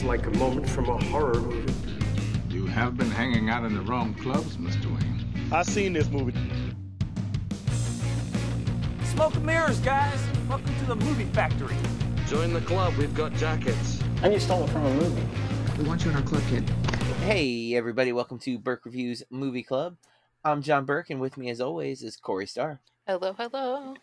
It's like a moment from a horror movie. You have been hanging out in the wrong clubs, Mr. Wayne. I've seen this movie. Smoke and mirrors, guys. Welcome to the movie factory. Join the club. We've got jackets. And you stole it from a movie. We want you in our club, kid. Hey, everybody, welcome to Burke Reviews Movie Club. I'm John Burke, and with me, as always, is Corey Starr. Hello, hello.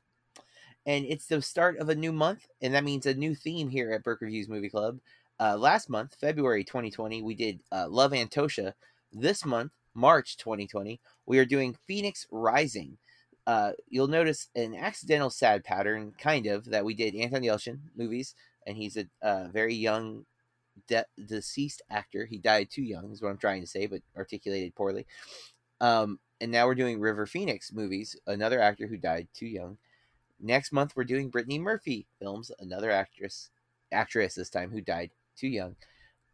And it's the start of a new month, and that means a new theme here at Burke Reviews Movie Club. Uh, last month, February 2020, we did uh, Love Antosha. This month, March 2020, we are doing Phoenix Rising. Uh, you'll notice an accidental sad pattern, kind of, that we did Anton Yelchin movies, and he's a uh, very young de- deceased actor. He died too young, is what I'm trying to say, but articulated poorly. Um, and now we're doing River Phoenix movies, another actor who died too young. Next month we're doing Brittany Murphy films, another actress, actress this time who died too young.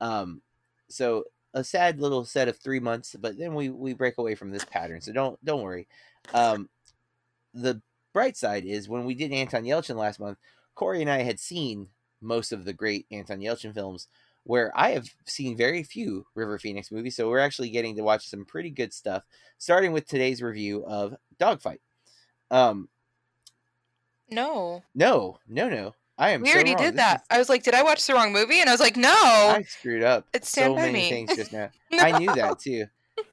Um, so a sad little set of three months, but then we we break away from this pattern. So don't don't worry. Um, the bright side is when we did Anton Yelchin last month, Corey and I had seen most of the great Anton Yelchin films, where I have seen very few River Phoenix movies. So we're actually getting to watch some pretty good stuff. Starting with today's review of Dogfight. Um, No. no, no, no. I am. We so already wrong. did This that. is- I was like, did I watch the wrong movie? And I was like, no. I screwed up. It's Stand so By many Me. things just now. I knew that too.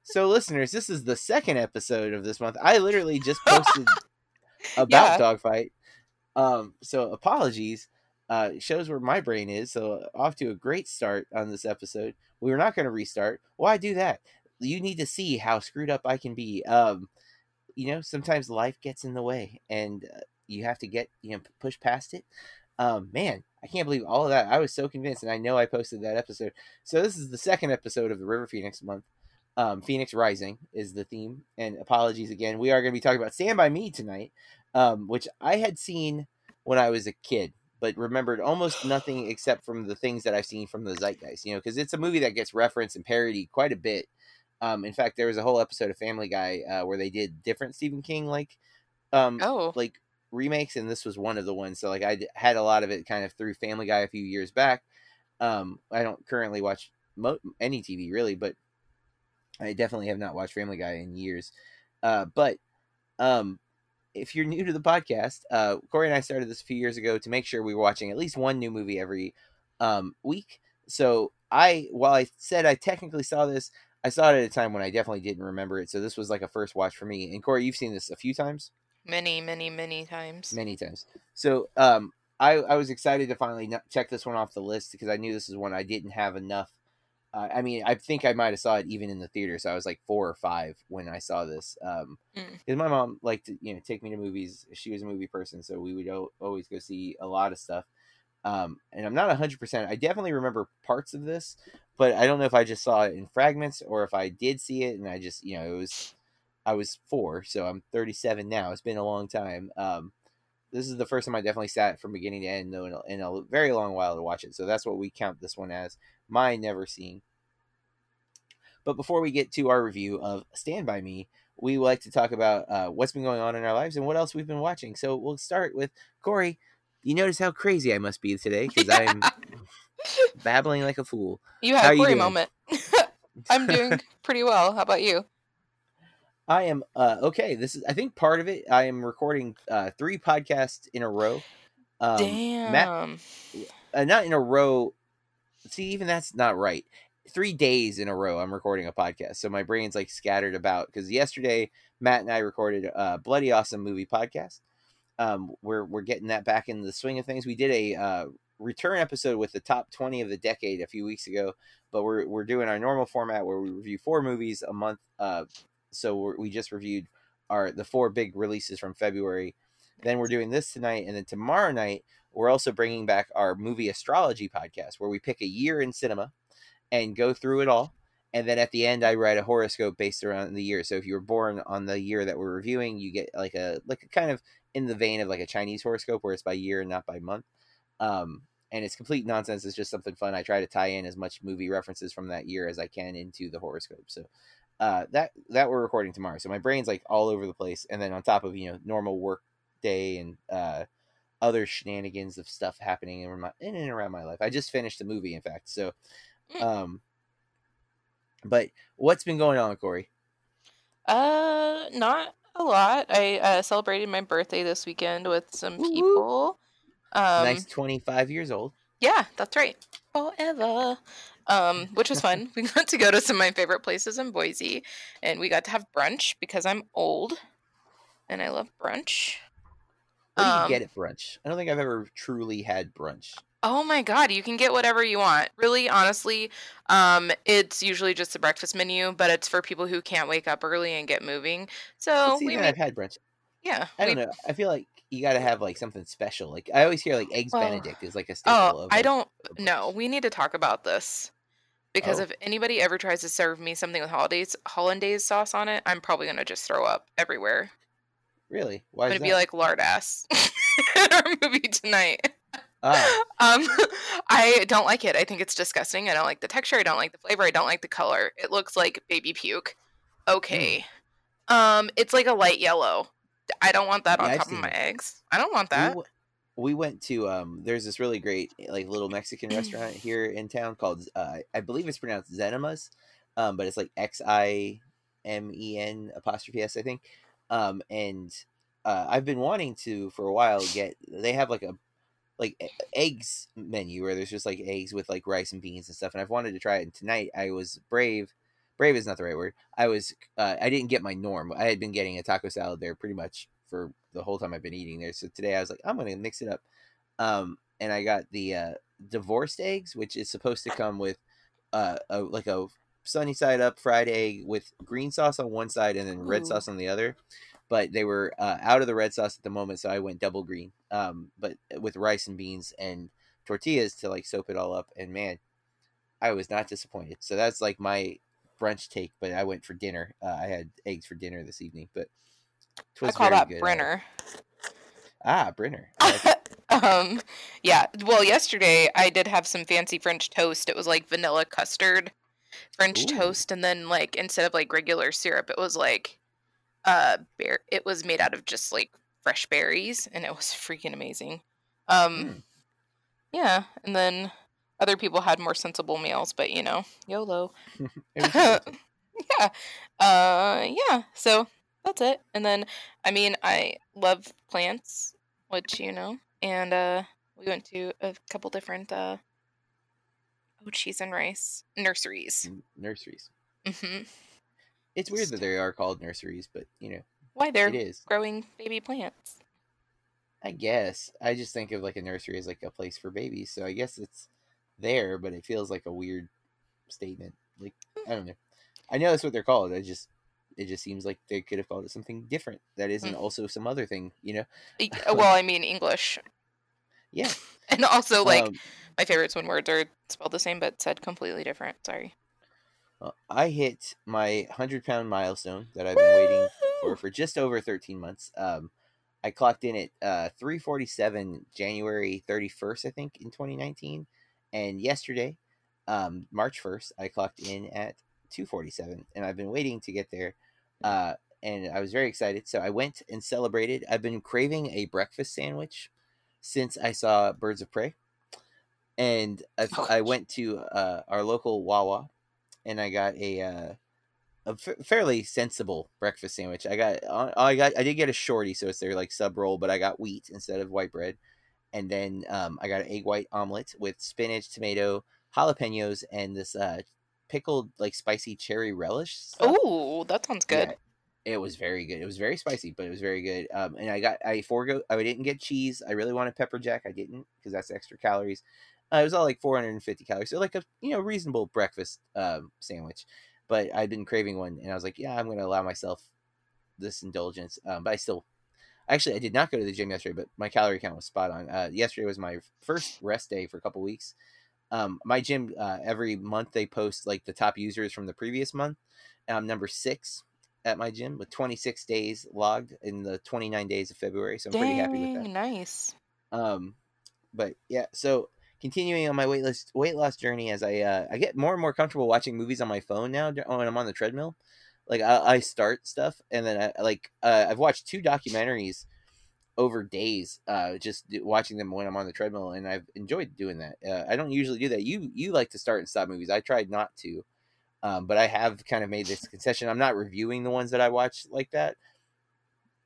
So, listeners, this is the second episode of this month. I literally just posted about Yeah. Dogfight. Um, so apologies. Uh, shows where my brain is. So off to a great start on this episode. We were not going to restart. Why do that? You need to see how screwed up I can be. Um, you know, sometimes life gets in the way, and uh, you have to get you know push past it. Um, man, I can't believe all of that. I was so convinced, and I know I posted that episode. So this is the second episode of the River Phoenix month. Um, Phoenix Rising is the theme, and apologies again. We are going to be talking about Stand by Me tonight, um, which I had seen when I was a kid, but remembered almost nothing except from the things that I've seen from the zeitgeist. You know, because it's a movie that gets referenced and parodied quite a bit. Um, in fact, there was a whole episode of Family Guy uh, where they did different Stephen King like um, Oh. like remakes, and this was one of the ones. So like I had a lot of it kind of through Family Guy a few years back. Um, I don't currently watch mo- any TV really, but I definitely have not watched Family Guy in years. Uh, but um, if you're new to the podcast, uh, Corey and I started this a few years ago to make sure we were watching at least one new movie every um, week. So I, while I said I technically saw this, I saw it at a time when I definitely didn't remember it. So this was like a first watch for me. And Corey, you've seen this a few times Many, many, many times. many times. So um, I I was excited to finally check this one off the list because I knew this is one I didn't have enough. Uh, I mean, I think I might have saw it even in the theater, so I was like four or five when I saw this. Um, Mm. because my mom liked to you know take me to movies. She was a movie person, so we would o- always go see a lot of stuff. Um, and I'm not hundred percent. I definitely remember parts of this, but I don't know if I just saw it in fragments or if I did see it and I just you know it was I was four, so I'm 37 now. It's been a long time. Um, this is the first time I definitely sat from beginning to end, though, in a, in a very long while to watch it. So that's what we count this one as. My never seeing. But before we get to our review of Stand By Me, we would like to talk about uh, what's been going on in our lives and what else we've been watching. So we'll start with Corey. You notice how crazy I must be today because I'm babbling like a fool. You had a Corey moment. I'm doing pretty well. How about you? I am uh, okay. This is, I think, part of it. I am recording uh, three podcasts in a row. Um, Damn. Matt, uh, not in a row. See, even that's not right. Three days in a row, I'm recording a podcast, so my brain's like scattered about. Because yesterday, Matt and I recorded a bloody awesome movie podcast. Um, we're we're getting that back in the swing of things. We did a uh, return episode with the top 20 of the decade a few weeks ago, but we're we're doing our normal format where we review four movies a month. Uh, so we're, we just reviewed our the four big releases from February. Then we're doing this tonight, and then tomorrow night we're also bringing back our movie astrology podcast where we pick a year in cinema and go through it all. And then at the end, I write a horoscope based around the year. So if you were born on the year that we're reviewing, you get like a like a kind of in the vein of like a Chinese horoscope where it's by year and not by month. Um, and it's complete nonsense. It's just something fun. I try to tie in as much movie references from that year as I can into the horoscope. So uh, that that we're recording tomorrow. So my brain's like all over the place. And then on top of you know normal work day and uh, other shenanigans of stuff happening in, my, in and around my life. I just finished a movie, in fact. So, Mm. um, but what's been going on, Corey? Uh, not a lot. I uh, celebrated my birthday this weekend with some people. Um, nice 25 years old. Yeah, that's right. Forever. Um, which was fun. we got to go to some of my favorite places in Boise, and we got to have brunch because I'm old, and I love brunch. What do you Um, get at brunch? I don't think I've ever truly had brunch. Oh my god, you can get whatever you want. Really, honestly, um, it's usually just the breakfast menu, but it's for people who can't wake up early and get moving. So we made, I've had brunch. yeah. I don't know. I feel like you got to have like something special. Like I always hear like eggs Well, Benedict is like a staple. Oh, of, I don't a know. We need to talk about this because Oh. if anybody ever tries to serve me something with holidays hollandaise sauce on it, I'm probably gonna just throw up everywhere. Really? Why I'm gonna be like lard ass in our movie tonight. Ah, Um, I don't like it. I think it's disgusting. I don't like the texture. I don't like the flavor. I don't like the color. It looks like baby puke. Okay. Um, it's like a light yellow. I don't want that Yeah, on I've top of my it. eggs. I don't want that. We went to um. There's this really great like little Mexican restaurant here in town called uh, I believe it's pronounced Zenima's, um, but it's like X I M E N apostrophe S I think, um, and uh, I've been wanting to for a while get. They have like a like eggs menu where there's just like eggs with like rice and beans and stuff, and I've wanted to try it. And tonight I was brave. Brave is not the right word. I was. Uh, I didn't get my norm. I had been getting a taco salad there pretty much for the whole time I've been eating there. So today I was like, I'm gonna mix it up. Um, and I got the uh, divorced eggs, which is supposed to come with uh, a, like a sunny side up fried egg with green sauce on one side and then red Ooh. sauce on the other. But they were uh, out of the red sauce at the moment, so I went double green. Um, but with rice and beans and tortillas to like soap it all up. And man, I was not disappointed. So that's like my brunch take. But I went for dinner. Uh, I had eggs for dinner this evening, but I call that good. Brenner. Ah, Brenner. I like it. um, yeah. Well, yesterday I did have some fancy French toast. It was like vanilla custard French Ooh. toast, and then like instead of like regular syrup, it was like uh bear. It was made out of just like fresh berries, and it was freaking amazing. Um, Mm. yeah, and then other people had more sensible meals, but you know, YOLO. It was good. yeah. Uh yeah. So that's it. And then I mean I love plants, which you know. And uh we went to a couple different uh oh cheese and rice nurseries. N- nurseries. hmm It's weird that they are called nurseries, but you know, Why they're it is. growing baby plants. I guess. I just think of like a nursery as like a place for babies, so I guess it's there, but it feels like a weird statement. Like I don't know. I know that's what they're called. I just it just seems like they could have called it something different that isn't Mm. also some other thing, you know? E- well, I mean English. Yeah. And also like Um, my favorites when words are spelled the same but said completely different. Sorry. well, I hit my hundred pound milestone that I've been waiting for for just over 13 months. Um, I clocked in at uh, 347 January 31st, I think, in 2019. And yesterday, um, March 1st, I clocked in at 247. And I've been waiting to get there. Uh, and I was very excited. So I went and celebrated. I've been craving a breakfast sandwich since I saw Birds of Prey. And I, Oh, I went to uh, our local Wawa and I got a uh, a fairly sensible breakfast sandwich. I got uh, I got I did get a shorty, so it's their like sub roll, but I got wheat instead of white bread, and then um, I got an egg white omelet with spinach, tomato, jalapenos, and this uh, pickled like spicy cherry relish. Oh, that sounds good. Yeah, it was very good. It was very spicy, but it was very good. Um, and I got I forego I didn't get cheese. I really wanted pepper jack. I didn't because that's extra calories. Uh, it was all like 450 calories, so like a you know reasonable breakfast um, sandwich. But I'd been craving one, and I was like, yeah, I'm gonna allow myself this indulgence. Um, but I still, actually, I did not go to the gym yesterday, but my calorie count was spot on. Uh, yesterday was my first rest day for a couple weeks. Um, my gym uh, every month they post like the top users from the previous month. I'm number six at my gym with 26 days logged in the 29 days of February, so I'm pretty happy with that. Nice. Um, but yeah, so continuing on my weight list weight loss journey as I uh, I get more and more comfortable watching movies on my phone now when I'm on the treadmill. Like I, I start stuff and then I like uh, I've watched two documentaries over days, uh, just watching them when I'm on the treadmill, and I've enjoyed doing that. Uh, I don't usually do that. You you like to start and stop movies. I tried not to, um, but I have kind of made this concession. I'm not reviewing the ones that I watch like that,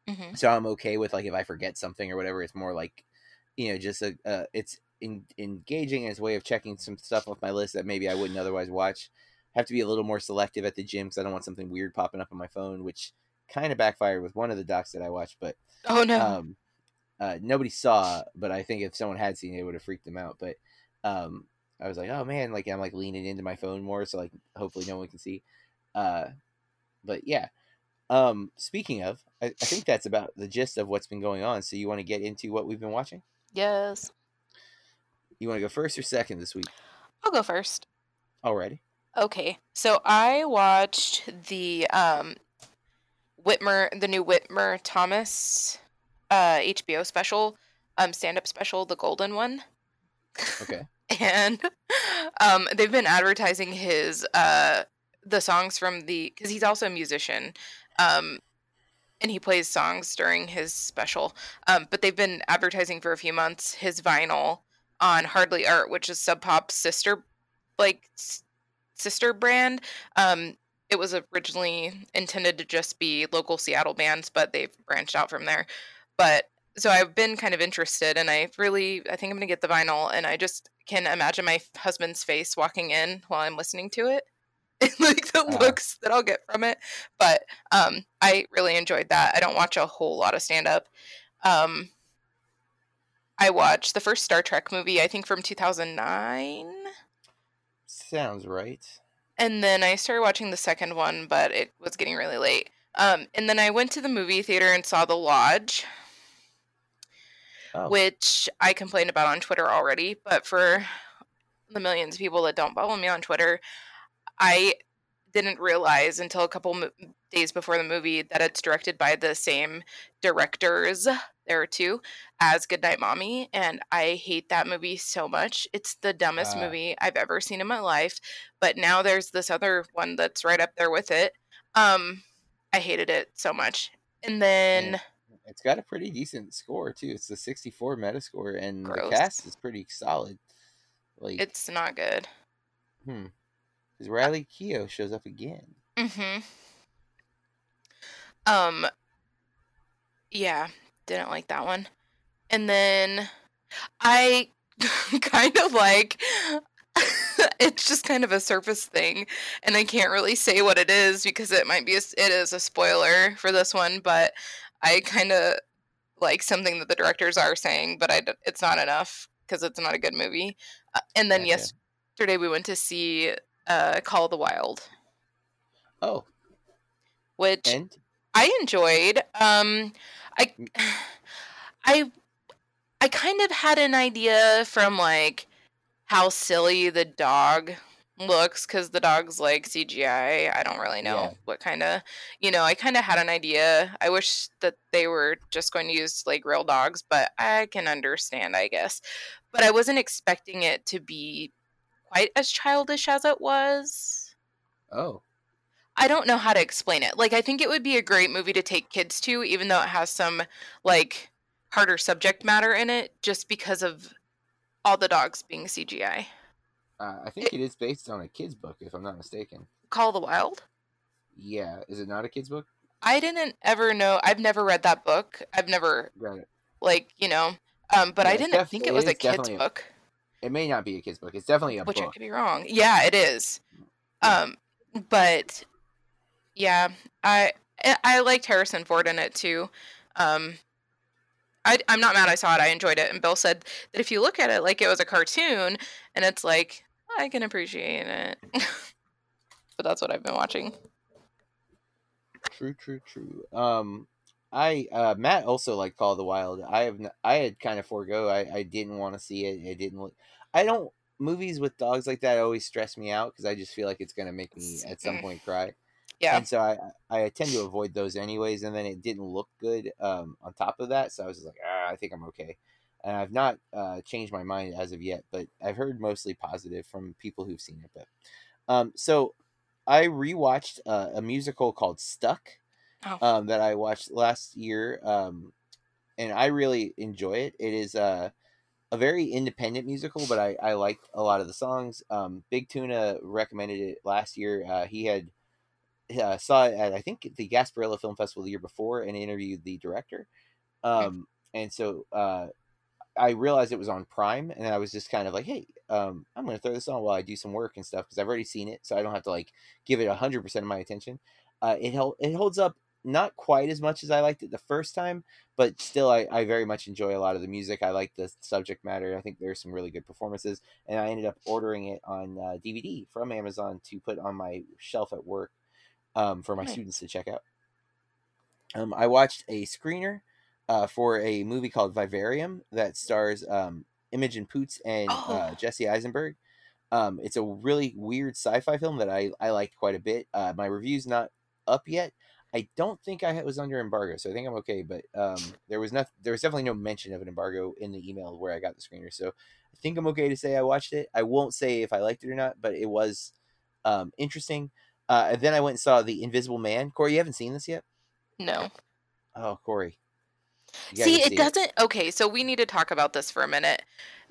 hmm so I'm okay with like if I forget something or whatever. It's more like, you know, just a uh, it's in, engaging as a way of checking some stuff off my list that maybe I wouldn't otherwise watch. Have to be a little more selective at the gym because I don't want something weird popping up on my phone, which kind of backfired with one of the docs that I watched, but Oh no. um, uh, nobody saw, but I think if someone had seen it, it would have freaked them out. But um, I was like, oh man, like I'm like leaning into my phone more, so like hopefully no one can see. Uh, but yeah. Um, speaking of, I, I think that's about the gist of what's been going on. So you want to get into what we've been watching? yes. You want to go first or second this week? I'll go first. Already. Okay, so I watched the um, Whitmer, the new Whitmer Thomas uh, HBO special, um, stand-up special, the golden one, Okay. and um, they've been advertising his uh, the songs from the because he's also a musician, um, and he plays songs during his special. Um, but they've been advertising for a few months his vinyl on Hardly Art, which is Sub Pop's sister, like s- sister brand. Um, it was originally intended to just be local Seattle bands, but they've branched out from there. But so I've been kind of interested, and I really I think I'm gonna get the vinyl, and I just can imagine my husband's face walking in while I'm listening to it. like the Ah. looks that I'll get from it. But um I really enjoyed that. I don't watch a whole lot of stand up. Um I watched the first Star Trek movie, I think from 2009. Sounds right. And then I started watching the second one, but it was getting really late. Um, and then I went to the movie theater and saw The Lodge, Oh, which I complained about on Twitter already. But for the millions of people that don't follow me on Twitter, I didn't realize until a couple mo- days before the movie that it's directed by the same directors. There are two as Goodnight Mommy, and I hate that movie so much. It's the dumbest Ah. movie I've ever seen in my life. But now there's this other one that's right up there with it. Um, I hated it so much. And then Yeah. It's got a pretty decent score too. It's the 64 Metascore, and Gross. the cast is pretty solid. Like, it's not good. hmm, because Riley Keough shows up again. Mm-hmm. Um yeah, didn't like that one. And then I kind of like it's just kind of a surface thing and I can't really say what it is because it might be a, it is a spoiler for this one, but I kind of like something that the directors are saying, but I d- it's not enough because it's not a good movie. Uh, and then yesterday we went to see uh Call of the Wild, Oh, which and I enjoyed. Um, I, I, I kind of had an idea from like how silly the dog Mm. looks because the dog's like CGI. I don't really know Yeah. what kind of, you know, I kind of had an idea. I wish that they were just going to use like real dogs, but I can understand, I guess. But I wasn't expecting it to be quite as childish as it was. oh, I don't know how to explain it. Like, I think it would be a great movie to take kids to, even though it has some like harder subject matter in it, just because of all the dogs being CGI. Uh, I think it is based on a kid's book, if I'm not mistaken. Call of the Wild. Yeah, is it not a kid's book? I didn't ever know. I've never read that book. I've never Got it. like you know. Um, but Yeah, I didn't def- think it it was a kid's definitely a- book, It may not be a kid's book. It's definitely a book. which I could be wrong. Yeah, it is. Um, but yeah, I I- I liked Harrison Ford in it too. Um, I I'm not mad. I saw it. I enjoyed it. And Bill said that if you look at it like it was a cartoon, and it's like I can appreciate it. but that's what I've been watching. True, true, true. Um, I uh Matt also like Call of the Wild. I have n- I had kind of forego. I I didn't want to see it. It didn't look. I don't movies with dogs like that always stress me out because I just feel like it's gonna make me at some Mm. point cry. Yeah. And so I I tend to avoid those anyways. And then it didn't look good. Um, on top of that, so I was just like, ah, I think I'm okay. And I've not uh changed my mind as of yet, but I've heard mostly positive from people who've seen it. But um, so I rewatched uh, a musical called Stuck Oh. um, that I watched last year. Um, and I really enjoy it. It is uh, a very independent musical, but I, I like a lot of the songs. Um, Big Tuna recommended it last year. Uh, he had uh, saw it at I think the Gasparilla Film Festival the year before and interviewed the director. Um, and so uh, I realized it was on Prime, and I was just kind of like, hey, um, I'm going to throw this on while I do some work and stuff because I've already seen it, so I don't have to like give it hundred percent of my attention. Uh, it held it holds up not quite as much as I liked it the first time, but still, I, I very much enjoy a lot of the music. I like the subject matter. I think there's some really good performances, and I ended up ordering it on uh, DVD from Amazon to put on my shelf at work um, for my Nice. students to check out. Um, I watched a screener uh, for a movie called Vivarium that stars um, Imogen Poots and uh, Oh. Jesse Eisenberg. Um, it's a really weird sci-fi film that I, I liked quite a bit. Uh, my review's not up yet. I don't think I was under embargo, so I think I'm okay. But um, there was not there was definitely no mention of an embargo in the email where I got the screener, so I think I'm okay to say I watched it. I won't say if I liked it or not, but it was um, interesting. Uh, and then I went and saw The Invisible Man. Corey, you haven't seen this yet? No. Oh, Corey. You See, it doesn't. Okay, so we need to talk about this for a minute.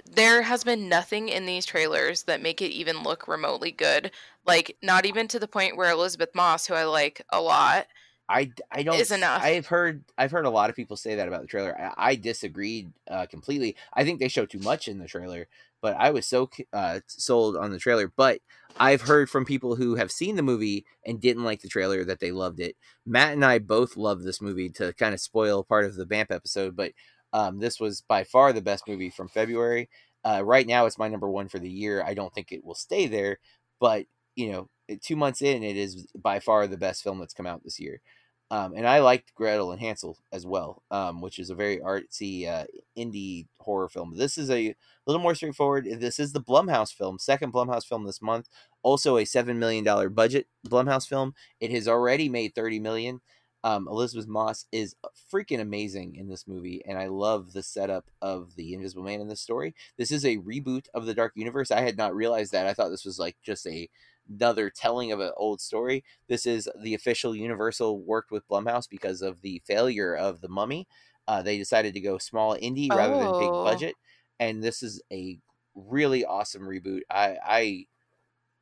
There has been nothing in these trailers that make it even look remotely good. Like, not even to the point where Elisabeth Moss, who I like a lot, I, I don't is enough. I've heard I've heard a lot of people say that about the trailer. I, I disagreed uh, completely. I think they show too much in the trailer, but I was so uh, sold on the trailer. But I've heard from people who have seen the movie and didn't like the trailer that they loved it. Matt and I both love this movie to kind of spoil part of the Vamp episode, but um, this was by far the best movie from February. Uh, right now, it's my number one for the year. I don't think it will stay there, but you know, two months in, it is by far the best film that's come out this year. Um, and I liked Gretel and Hansel as well, um, which is a very artsy uh, indie horror film. This is a little more straightforward. This is the Blumhouse film, second Blumhouse film this month. Also a seven million dollar budget Blumhouse film. It has already made thirty million. Um, Elisabeth Moss is freaking amazing in this movie, and I love the setup of the Invisible Man in this story. This is a reboot of the Dark Universe. I had not realized that. I thought this was like just a another telling of an old story. This is the official Universal worked with Blumhouse because of the failure of the Mummy. Uh, they decided to go small indie rather than big Oh. budget, and this is a really awesome reboot. I, I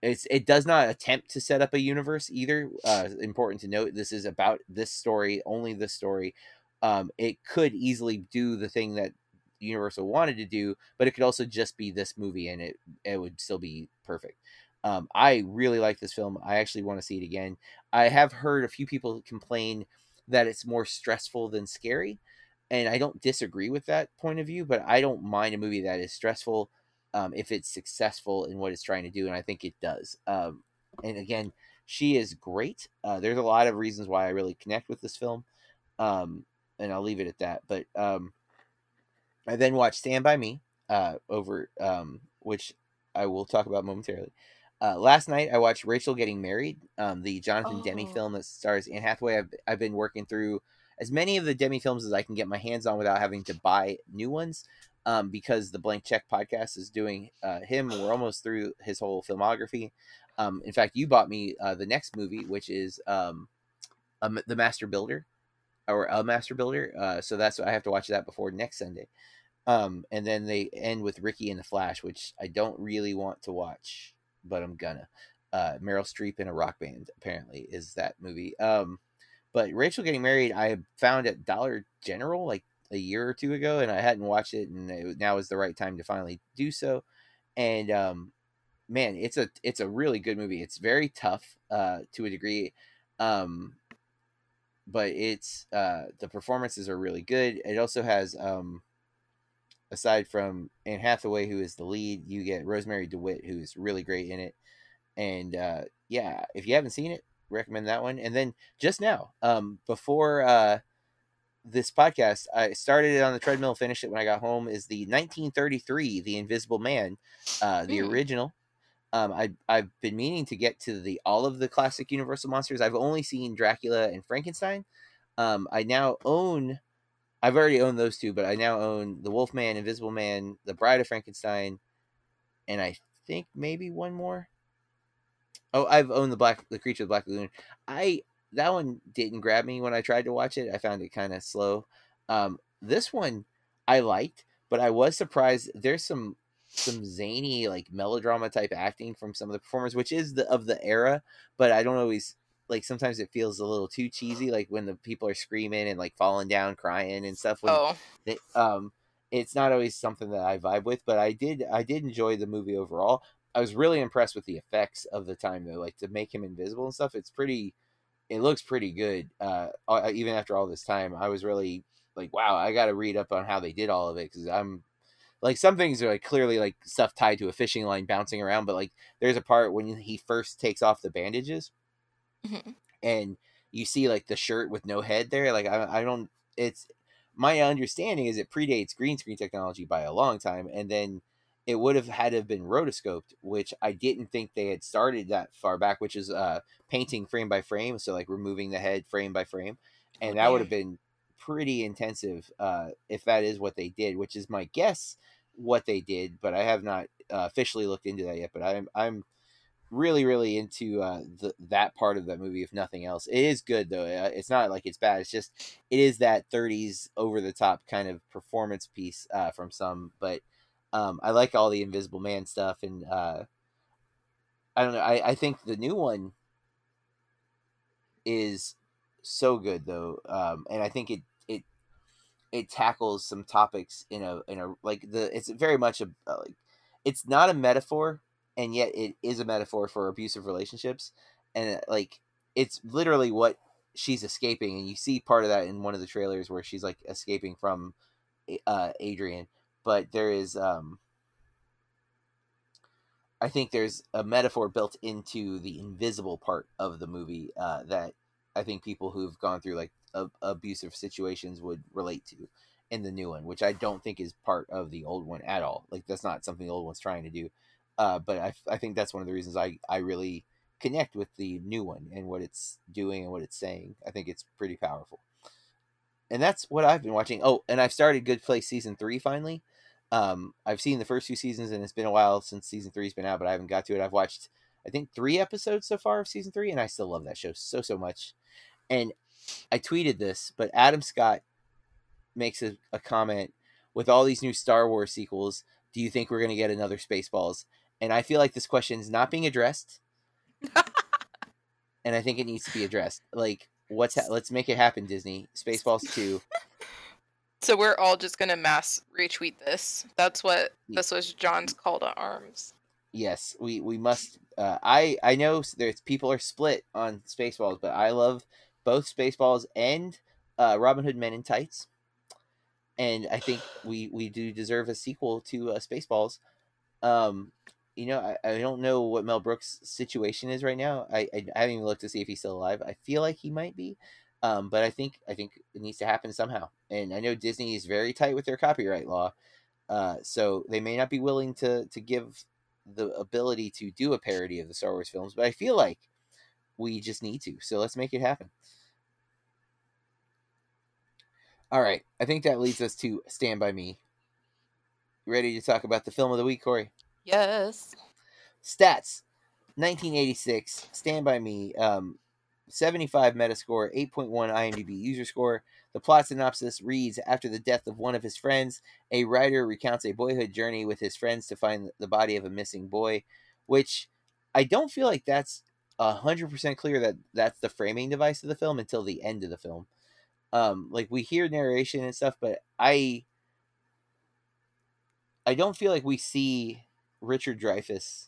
it's it does not attempt to set up a universe either. Uh, important to note, this is about this story, only this story. Um, it could easily do the thing that Universal wanted to do, but it could also just be this movie, and it it would still be perfect. Um, I really like this film. I actually want to see it again. I have heard a few people complain that it's more stressful than scary, and I don't disagree with that point of view. But I don't mind a movie that is stressful um, if it's successful in what it's trying to do, and I think it does. Um, and again, she is great. Uh, there's a lot of reasons why I really connect with this film, um, and I'll leave it at that. But um, I then watched Stand by Me uh, over, um, which I will talk about momentarily. Uh, last night I watched Rachel Getting Married, um, the Jonathan Demme Oh. film that stars Anne Hathaway. I've, I've been working through as many of the Demme films as I can get my hands on without having to buy new ones um, because the Blank Check podcast is doing uh, him. We're almost through his whole filmography. Um, in fact, you bought me uh, the next movie, which is um, um, The Master Builder or A Master Builder. Uh, so that's why I have to watch that before next Sunday. Um, and then they end with Ricki and the Flash, which I don't really want to watch, but I'm gonna. Uh, Meryl Streep in a rock band apparently is that movie. Um, but Rachel getting married, I found at Dollar General like a year or two ago, and I hadn't watched it, and it, now is the right time to finally do so. And um, man, it's a it's a really good movie. It's very tough uh, to a degree, um, but it's uh, the performances are really good. It also has um, aside from Anne Hathaway, who is the lead, you get Rosemarie DeWitt, who is really great in it. And uh, yeah, if you haven't seen it, recommend that one. And then just now, um, before uh, this podcast, I started it on the treadmill, finished it when I got home. Is the 1933 The Invisible Man, uh, the Hmm. original. Um, I I've been meaning to get to the all of the classic Universal monsters. I've only seen Dracula and Frankenstein. Um, I now own. I've already owned those two, but I now own the Wolfman, Invisible Man, the Bride of Frankenstein, and I think maybe one more. Oh, I've owned the Black, the Creature of the Black Lagoon. I that one didn't grab me when I tried to watch it. I found it kind of slow. Um, this one I liked, but I was surprised. There's some some zany like melodrama type acting from some of the performers, which is the of the era. But I don't always like. Sometimes it feels a little too cheesy, like when the people are screaming and like falling down, crying and stuff. Oh, they, um, it's not always something that I vibe with, but I did I did enjoy the movie overall. I was really impressed with the effects of the time though, like to make him invisible and stuff. It's pretty, it looks pretty good. Uh, uh, even after all this time, I was really like, wow, I got to read up on how they did all of it because I'm like some things are like clearly like stuff tied to a fishing line bouncing around, but like there's a part when he first takes off the bandages Mhm. and you see like the shirt with no head there. Like I, I don't. It's my understanding is it predates green screen technology by a long time, and then it would have had to have been rotoscoped, which I didn't think they had started that far back, which is uh painting frame by frame, so like removing the head frame by frame, and that would have been pretty intensive uh if that is what they did, which is my guess what they did, but I have not uh, officially looked into that yet. But I'm I'm really really into uh the, that part of that movie if nothing else. It is good though Uh, it's not like it's bad it's just it is that 30s over the top kind of performance piece uh from some but um i like all the invisible man stuff and uh i don't know i i think the new one is so good though um and i think it it it tackles some topics in a in a like the it's very much a uh, like it's not a metaphor and yet it is a metaphor for abusive relationships and like it's literally what she's escaping and you see part of that in one of the trailers where she's like escaping from uh adrian but there is um i think there's a metaphor built into the invisible part of the movie uh that i think people who've gone through like abusive situations would relate to in the new one which i don't think is part of the old one at all. Like that's not something the old one's trying to do uh, but I, I think that's one of the reasons I, I really connect with the new one and what it's doing and what it's saying. I think it's pretty powerful. And that's what I've been watching. Oh, and I've started Good Place season three finally. Um, I've seen the first two seasons and it's been a while since season three's been out, but I haven't got to it. I've watched, I think, three episodes so far of season three, and I still love that show so, so much. And I tweeted this, but Adam Scott makes a, a comment with all these new Star Wars sequels. Do you think we're going to get another Spaceballs? And I feel like this question is not being addressed. and I think it needs to be addressed. Like, what's ha- let's make it happen, Disney. Spaceballs 2. so we're all just gonna mass retweet this. That's what this was John's call to arms. Yes, we we must uh, I I know there's people are split on Spaceballs, but I love both Spaceballs and uh, Robin Hood Men in Tights. And I think we we do deserve a sequel to uh, Spaceballs. Um you know, I, I don't know what Mel Brooks' situation is right now. I, I I haven't even looked to see if he's still alive. I feel like he might be, um, but I think I think it needs to happen somehow. And I know Disney is very tight with their copyright law, uh, so they may not be willing to to give the ability to do a parody of the Star Wars films. But I feel like we just need to. So let's make it happen. All right, I think that leads us to Stand by Me. Ready to talk about the film of the week, Corey? Yes. Stats 1986, Stand By Me, um, 75 Metascore, 8.1 IMDb user score. The plot synopsis reads After the death of one of his friends, a writer recounts a boyhood journey with his friends to find the body of a missing boy, which I don't feel like that's 100% clear that that's the framing device of the film until the end of the film. Um, like we hear narration and stuff, but I I don't feel like we see Richard Dreyfuss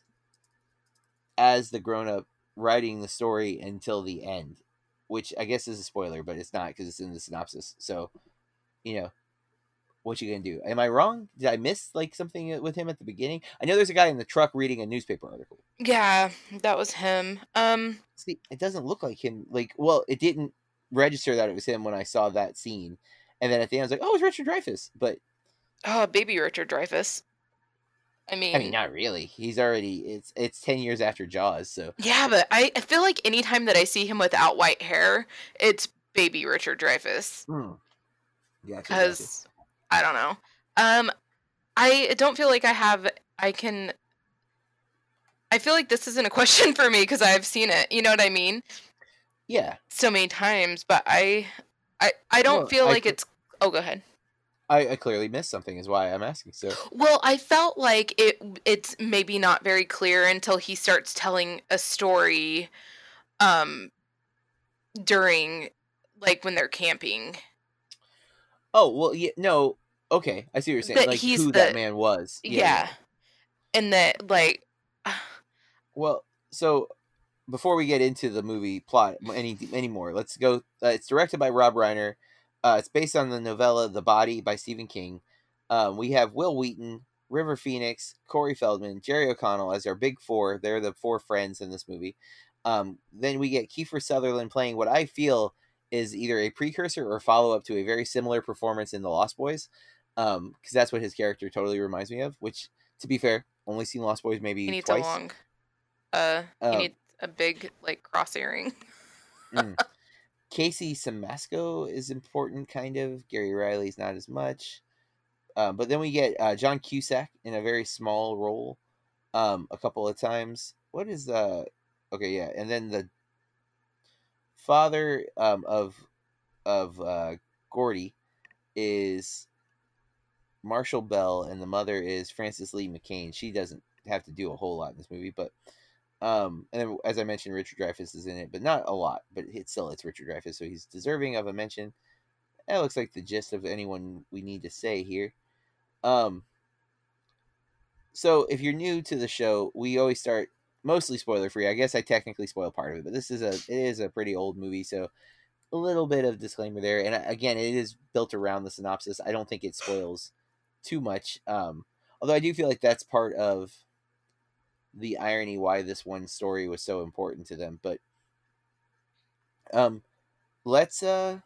as the grown up writing the story until the end, which I guess is a spoiler, but it's not because it's in the synopsis. So, you know, what you gonna do? Am I wrong? Did I miss like something with him at the beginning? I know there's a guy in the truck reading a newspaper article. Yeah, that was him. Um, See, it doesn't look like him. Like, well, it didn't register that it was him when I saw that scene, and then at the end I was like, oh, it's Richard Dreyfuss, but oh, baby Richard Dreyfuss. I mean, I mean, not really. He's already it's it's ten years after Jaws, so yeah, but I, I feel like anytime that I see him without white hair, it's baby Richard Dreyfuss. hmm. yeah, because I don't know. Um, I don't feel like I have. I can. I feel like this isn't a question for me because I've seen it. You know what I mean? yeah. So many times, but I, I, I don't feel I like fe- it's. Oh, go ahead. I, I clearly missed something. Is why I'm asking. So Well, I felt like it it's maybe not very clear until he starts telling a story um during like when they're camping. oh well, yeah, no, okay, I see what you're saying. But like who that man was. Yeah. And that like Well, so before we get into the movie plot any any more, let's go. Uh, it's directed by Rob Reiner. Uh, it's based on the novella "The Body" by Stephen King. Um, we have Wil Wheaton, River Phoenix, Corey Feldman, Jerry O'Connell as our big four. They're the four friends in this movie. Um, then we get Kiefer Sutherland playing what I feel is either a precursor or follow up to a very similar performance in The Lost Boys, because that's what his character totally reminds me of. Which, to be fair, only seen Lost Boys maybe he needs twice. a long uh he Um, needs a big like cross earring. Mm. Casey Siemaszko is important, kind of. Gary Riley's not as much. Um, but then we get uh, John Cusack in a very small role um, a couple of times. What is uh okay, yeah, and then the father um, of of uh, Gordie is Marshall Bell, and the mother is Frances Lee McCain. She doesn't have to do a whole lot in this movie, but um, and then as I mentioned, Richard Dreyfuss is in it, but not a lot. But it's still it's Richard Dreyfuss, so he's deserving of a mention. That looks like the gist of anyone we need to say here. Um, so if you're new to the show, we always start mostly spoiler free. I guess I technically spoil part of it, but this is a it is a pretty old movie, so a little bit of disclaimer there. And uh, again, it is built around the synopsis. I don't think it spoils too much. Um, although I do feel like that's part of the irony why this one story was so important to them. But um, let's uh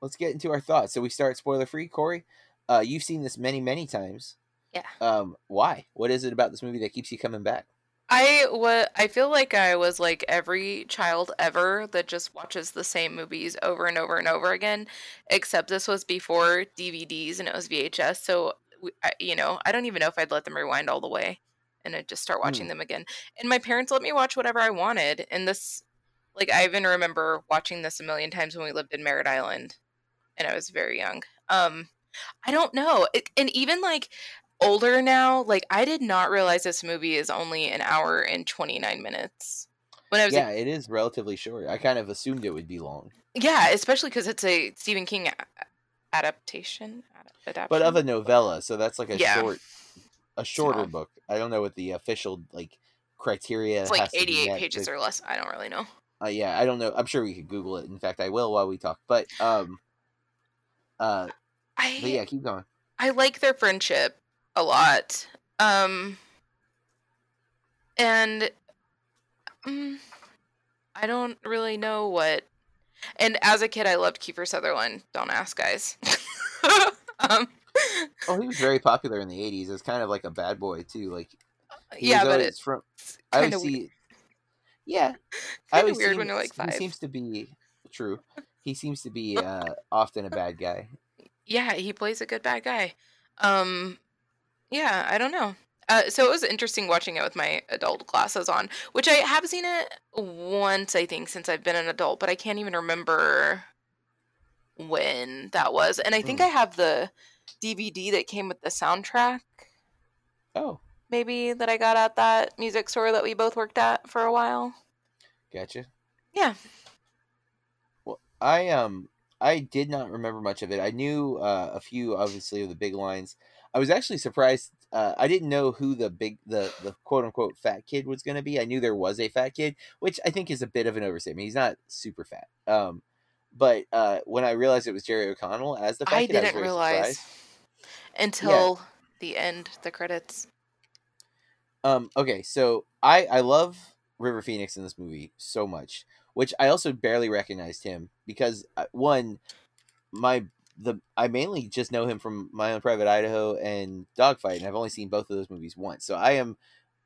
let's get into our thoughts. So we start spoiler free. Corey, uh, you've seen this many many times. Yeah. Um, why? What is it about this movie that keeps you coming back? I wa- I feel like I was like every child ever that just watches the same movies over and over and over again, except this was before DVDs and it was VHS. So you know, I don't even know if I'd let them rewind all the way and I'd just start watching them again. And my parents let me watch whatever I wanted. And this, like, I even remember watching this a million times when we lived in Merritt Island, and I was very young. Um, I don't know, it, and even like older now, like I did not realize this movie is only an hour and 29 minutes. When I was Yeah, it is relatively short. I kind of assumed it would be long, yeah, especially cuz it's a Stephen King a- adaptation, adaptation. but of a novella, so that's like a Yeah. short, a shorter book. I don't know what the official like criteria. it's like has to be 88 pages to- or less. I don't really know. Uh, yeah, I don't know. I'm sure we could Google it. In fact, I will while we talk. But um, uh, I but yeah, keep going. I like their friendship a lot. Um and um, I don't really know what and as a kid I loved Kiefer Sutherland. Don't ask guys. um Oh, he was very popular in the '80s. As kind of like a bad boy too. Like yeah, but it's from. I always see. Yeah, I always weird when you're like five. He 5. seems to be true. He seems to be uh, often a bad guy. yeah, he plays a good bad guy. Um, yeah, I don't know. Uh, so it was interesting watching it with my adult glasses on, which I have seen it once, I think, since I've been an adult, but I can't even remember when that was. And I think Hmm. I have the DVD that came with the soundtrack, Oh, maybe that I got at that music store that we both worked at for a while. gotcha. Yeah. Well, I um I did not remember much of it. I knew uh, a few, obviously, of the big lines. I was actually surprised. Uh, I didn't know who the big the the quote unquote fat kid was going to be. I knew there was a fat kid, which I think is a bit of an overstatement. He's not super fat. Um, but uh, when I realized it was Jerry O'Connell as the I I didn't very realize surprised. until the end, the credits. Um, okay, so I I love River Phoenix in this movie so much, which I also barely recognized him because uh, one, my the I mainly just know him from My Own Private Idaho and Dogfight, and I've only seen both of those movies once, so I am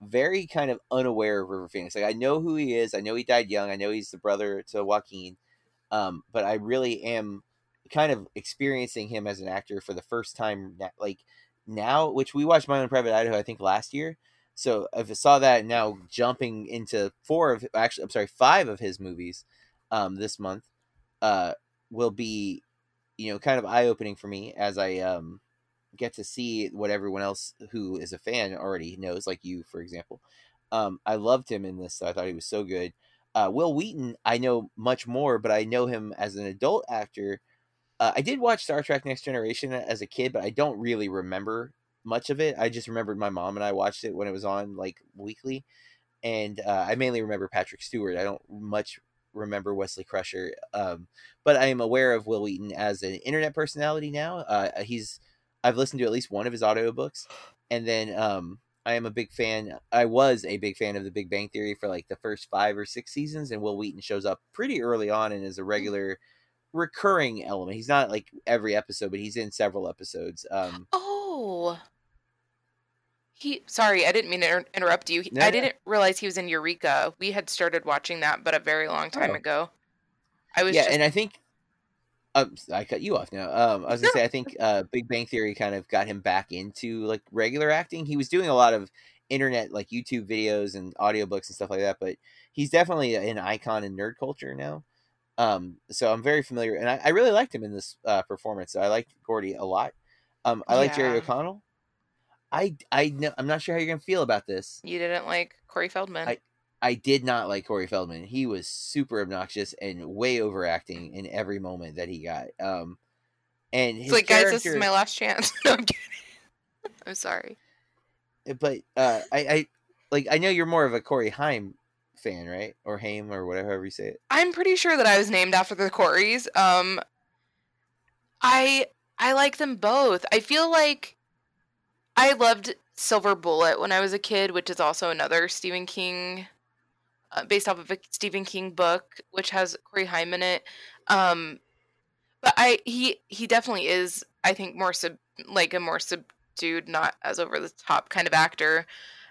very kind of unaware of River Phoenix. Like I know who he is, I know he died young, I know he's the brother to Joaquin, um, but I really am kind of experiencing him as an actor for the first time, like now, which we watched My Own Private Idaho, I think last year. So if I saw that now jumping into four of actually I'm sorry five of his movies um, this month uh, will be you know kind of eye opening for me as I um, get to see what everyone else who is a fan already knows, like you, for example. Um, I loved him in this. I thought he was so good. Uh, Wil Wheaton, I know much more, but I know him as an adult actor. Uh, I did watch Star Trek Next Generation as a kid, but I don't really remember much of it. I just remembered my mom and I watched it when it was on like weekly, and uh, I mainly remember Patrick Stewart. I don't much remember Wesley Crusher, um, but I am aware of Wil Wheaton as an internet personality now. Uh, he's I've listened to at least one of his audiobooks, and then um, I am a big fan. I was a big fan of The Big Bang Theory for like the first five or six seasons, and Wil Wheaton shows up pretty early on and is a regular recurring element. He's not like every episode, but he's in several episodes. Um, oh, he. Sorry, I didn't mean to inter- interrupt you. No, I didn't realize he was in Eureka. We had started watching that, but a very long time Oh. ago. I was yeah, just and I think um, I cut you off now. Um, I was gonna say I think uh, Big Bang Theory kind of got him back into like regular acting. He was doing a lot of internet like YouTube videos and audiobooks and stuff like that, but he's definitely an icon in nerd culture now. Um, so I'm very familiar, and I, I really liked him in this uh, performance. I liked Gordie a lot. Um, I like Jerry O'Connell. I I know, I'm not sure how you're gonna feel about this. you didn't like Corey Feldman. I- I did not like Corey Feldman. He was super obnoxious and way overacting in every moment that he got. Um, and his it's like, guys, this is my last chance. no, I'm kidding. I'm sorry. But uh, I, I like I know you're more of a Corey Haim fan, right? Or Haim or whatever you say it. I'm pretty sure that I was named after the Coreys. Um, I I like them both. I feel like I loved Silver Bullet when I was a kid, which is also another Stephen King, uh, based off of a Stephen King book, which has Corey Haim in it. Um, but I he he definitely is. I think more sub like a more subdued, not as over the top kind of actor.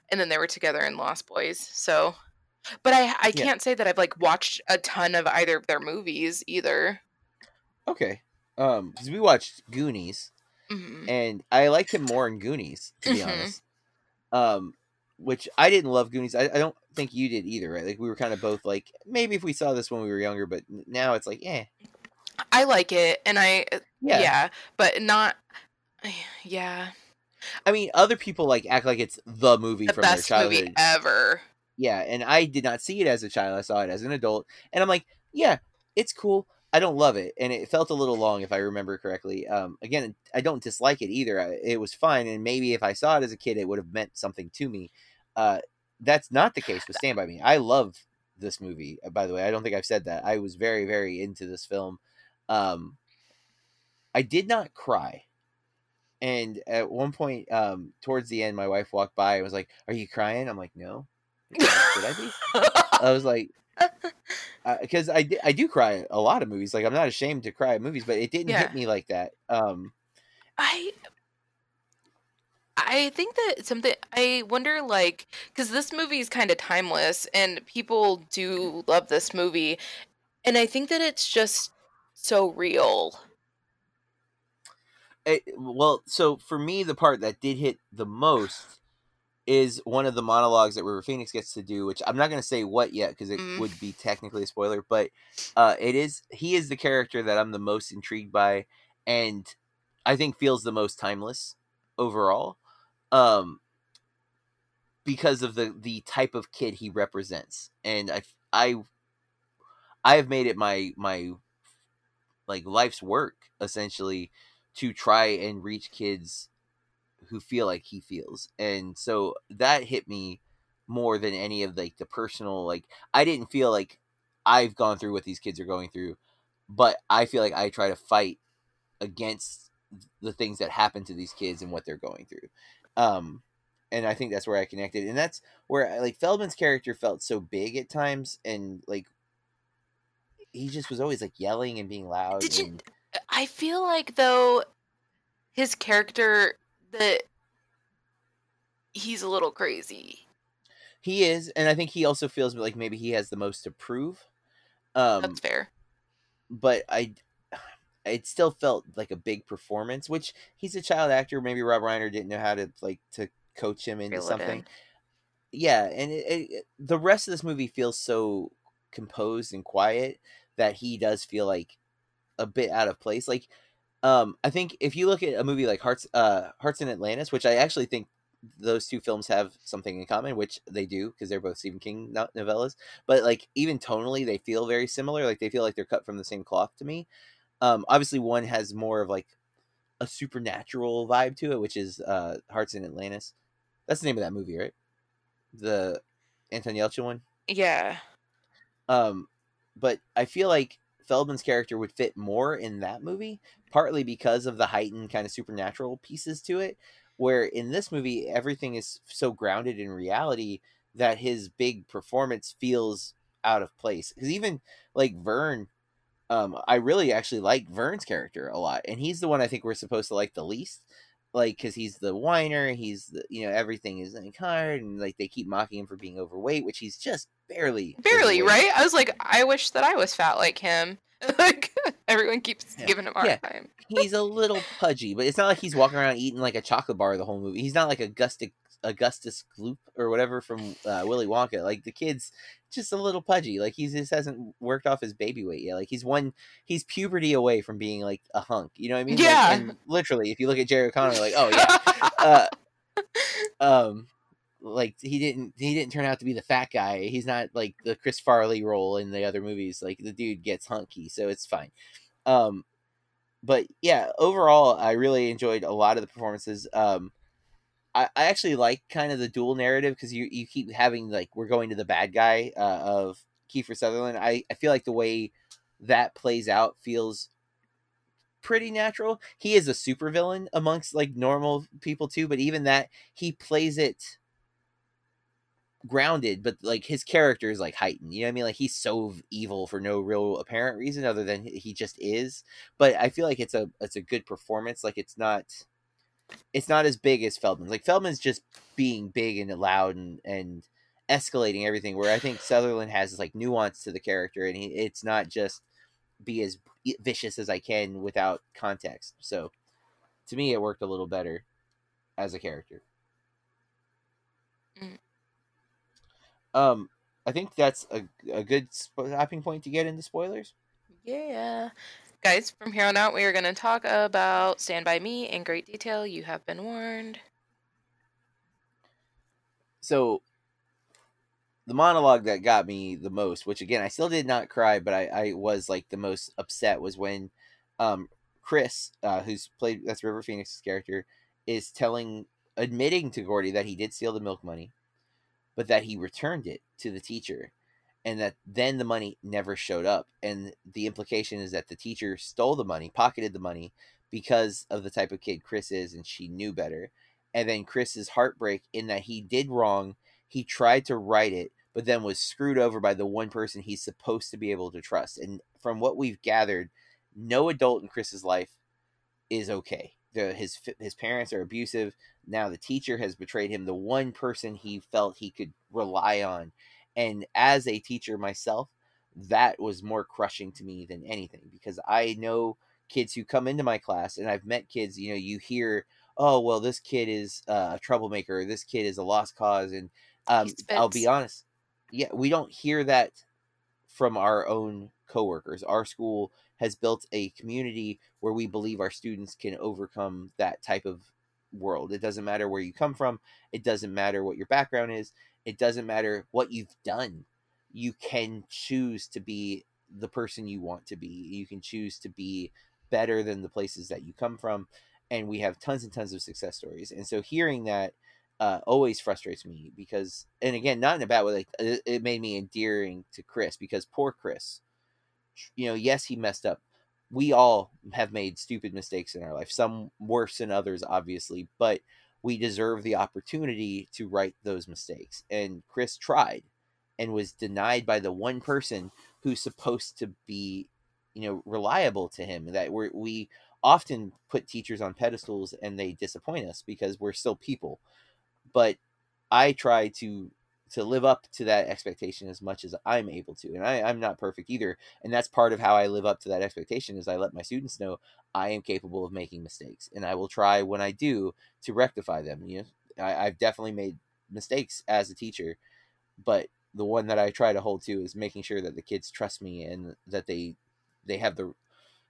And then they were together in Lost Boys, so. But I I can't say that I've like watched a ton of either of their movies either. Okay. Um, because we watched Goonies, Mhm. and I liked him more in Goonies, to be Mhm. honest. Um, which I didn't love Goonies. I, I don't think you did either, right? Like we were kind of both like maybe if we saw this when we were younger, but now it's like, eh, I like it, and I yeah. yeah, but not yeah I mean, other people like act like it's the movie the from their best childhood. movie ever. Yeah, and I did not see it as a child. I saw it as an adult, and I'm like, yeah, it's cool. I don't love it, and it felt a little long, if I remember correctly. Um, again, I don't dislike it either. I, it was fine, and maybe if I saw it as a kid, it would have meant something to me. Uh, that's not the case with Stand by Me. I love this movie. uh, By the way, I don't think I've said that. I was very, very into this film. Um, I did not cry. And at one point, um, towards the end, my wife walked by and was like, "Are you crying?" I'm like, "No." Should I be? I was like, because I, di- I do cry a lot of movies. Like I'm not ashamed to cry at movies, but it didn't Yeah. hit me like that. Um, I I think that something I wonder like cuz this movie is kind of timeless and people do love this movie and I think that it's just so real. it, well, so for me, the part that did hit the most is one of the monologues that River Phoenix gets to do, which I'm not going to say what yet because it Mm. would be technically a spoiler, but uh, it is he is the character that I'm the most intrigued by, and I think feels the most timeless overall, um, because of the the type of kid he represents, and I I I have made it my my like life's work essentially to try and reach kids who feel like he feels. And so that hit me more than any of like the personal like i didn't feel like i've gone through what these kids are going through but i feel like i try to fight against the things that happen to these kids and what they're going through um and i think that's where i connected and that's where like feldman's character felt so big at times and like he just was always like yelling and being loud Did you- and I feel like though his character that he's a little crazy. He is, and I think he also feels like maybe he has the most to prove. Um, That's fair. but I, it still felt like a big performance. Which he's a child actor. Maybe Rob Reiner didn't know how to like to coach him into something. in. Yeah, and it, it, the rest of this movie feels so composed and quiet that he does feel like a bit out of place. Like Um, I think if you look at a movie like Hearts, uh, Hearts in Atlantis, which I actually think those two films have something in common, which they do because they're both Stephen King novellas. But like even tonally, they feel very similar. Like they feel like they're cut from the same cloth to me. Um, obviously, one has more of like a supernatural vibe to it, which is uh, Hearts in Atlantis. That's the name of that movie, right? The Anton Yelchin one. Yeah. Um, but I feel like Feldman's character would fit more in that movie, partly because of the heightened kind of supernatural pieces to it. Where in this movie, everything is so grounded in reality that his big performance feels out of place. Because even like Vern, um, I really actually like Vern's character a lot, and he's the one I think we're supposed to like the least like because he's the whiner he's the you know everything is like hard and like they keep mocking him for being overweight which he's just barely Barely, overweight. right? I was like, I wish that I was fat like him. like everyone keeps Yeah. giving him a hard Yeah. time. he's a little pudgy but it's not like he's walking around eating like a chocolate bar the whole movie he's not like augustus augustus gloop or whatever from uh, willy wonka like the kid's just a little pudgy like he just hasn't worked off his baby weight yet like he's one he's puberty away from being like a hunk you know what i mean? Like, Yeah. and literally if you look at jerry o'connor like oh yeah. Uh, um like he didn't he didn't turn out to be the fat guy he's not like the chris farley role in the other movies like the dude gets hunky so it's fine. Um but yeah overall i really enjoyed a lot of the performances um i, I actually like kind of the dual narrative because you you keep having like we're going to the bad guy uh, of kiefer sutherland i i feel like the way that plays out feels pretty natural. He is a supervillain amongst like normal people too, but even that he plays it grounded, but like his character is like heightened. You know what I mean? Like he's so evil for no real apparent reason other than he just is. But I feel like it's a it's a good performance. Like it's not it's not as big as Feldman's. Like Feldman's just being big and loud and and escalating everything. Where I think Sutherland has like nuance to the character, and he, it's not just be as vicious as I can without context. So to me, it worked a little better as a character. Mm. Um, I think that's a a good stopping point to get into spoilers. Yeah. Guys, from here on out, we are going to talk about Stand By Me in great detail. You have been warned. So the monologue that got me the most, which again I still did not cry, but I, I was like the most upset was when um Chris, uh, who's played that's River Phoenix's character, is telling admitting to Gordie that he did steal the milk money, but that he returned it to the teacher. And that then the money never showed up. And the implication is that the teacher stole the money, pocketed the money because of the type of kid Chris is, and she knew better. And then Chris's heartbreak in that he did wrong he tried to write it but then was screwed over by the one person he's supposed to be able to trust and from what we've gathered no adult in chris's life is okay the, his his parents are abusive now the teacher has betrayed him the one person he felt he could rely on and as a teacher myself that was more crushing to me than anything because i know kids who come into my class and i've met kids you know you hear oh well this kid is uh, a troublemaker or this kid is a lost cause and um, I'll be honest. Yeah, we don't hear that from our own coworkers. Our school has built a community where we believe our students can overcome that type of world. It doesn't matter where you come from. It doesn't matter what your background is. It doesn't matter what you've done. You can choose to be the person you want to be. You can choose to be better than the places that you come from. And we have tons and tons of success stories. And so hearing that uh, always frustrates me because, and again, not in a bad way. Like it, it made me endearing to Chris because poor Chris. You know, yes, he messed up. We all have made stupid mistakes in our life. Some worse than others, obviously, but we deserve the opportunity to right those mistakes. And Chris tried, and was denied by the one person who's supposed to be, you know, reliable to him. That we we often put teachers on pedestals and they disappoint us because we're still people but I try to to live up to that expectation as much as I'm able to. And I, I'm not perfect either. And that's part of how I live up to that expectation is I let my students know I am capable of making mistakes. And I will try when I do to rectify them. You know, I, I've definitely made mistakes as a teacher, but the one that I try to hold to is making sure that the kids trust me and that they they have the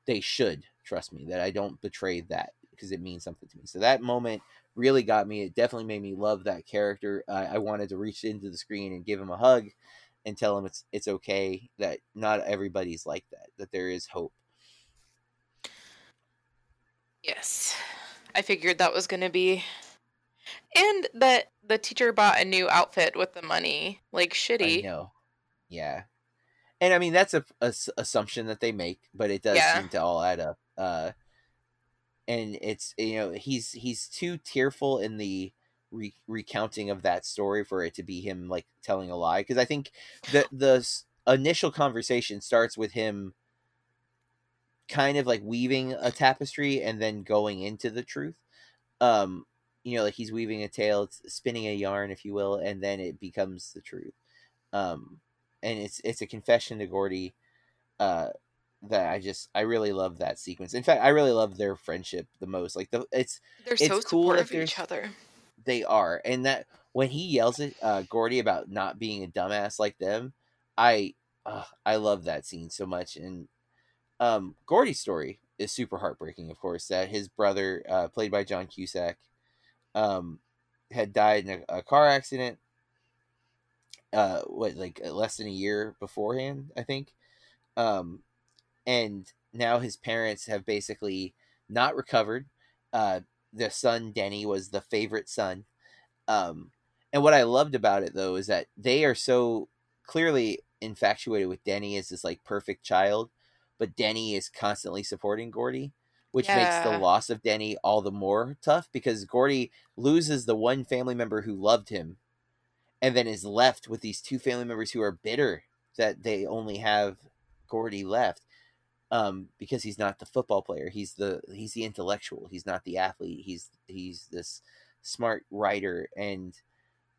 they should trust me that I don't betray that because it means something to me. So that moment really got me. It definitely made me love that character. I, I wanted to reach into the screen and give him a hug and tell him it's it's okay that not everybody's like that. That there is hope. Yes. I figured that was going to be. And that the teacher bought a new outfit with the money. Like, I shitty. know. Yeah. And I mean that's a, a assumption that they make, but it does Yeah. seem to all add up. Uh, and it's you know he's he's too tearful in the re- recounting of that story for it to be him like telling a lie. Because I think the the initial conversation starts with him kind of like weaving a tapestry and then going into the truth. Um, you know, like he's weaving a tale, spinning a yarn, if you will, and then it becomes the truth. Um, and it's it's a confession to Gordie. Uh, that I just I really love that sequence. In fact, I really love their friendship the most. Like the it's They're It's so cool supportive of each other. they are, and that when he yells at uh, Gordie about not being a dumbass like them, I uh, I love that scene so much. And um, Gordie's story is super heartbreaking. Of course, that his brother, uh, played by John Cusack, um, had died in a, a car accident. Uh, what like less than a year beforehand, I think. Um, and now his parents have basically not recovered. Uh, the son Denny was the favorite son. Um, and what I loved about it though is that they are so clearly infatuated with Denny as this like perfect child, but Denny is constantly supporting Gordie, which makes the loss of Denny all the more tough because Gordie loses the one family member who loved him and then is left with these two family members who are bitter that they only have Gordie left um, because he's not the football player. He's the he's the intellectual. He's not the athlete. He's he's this smart writer, and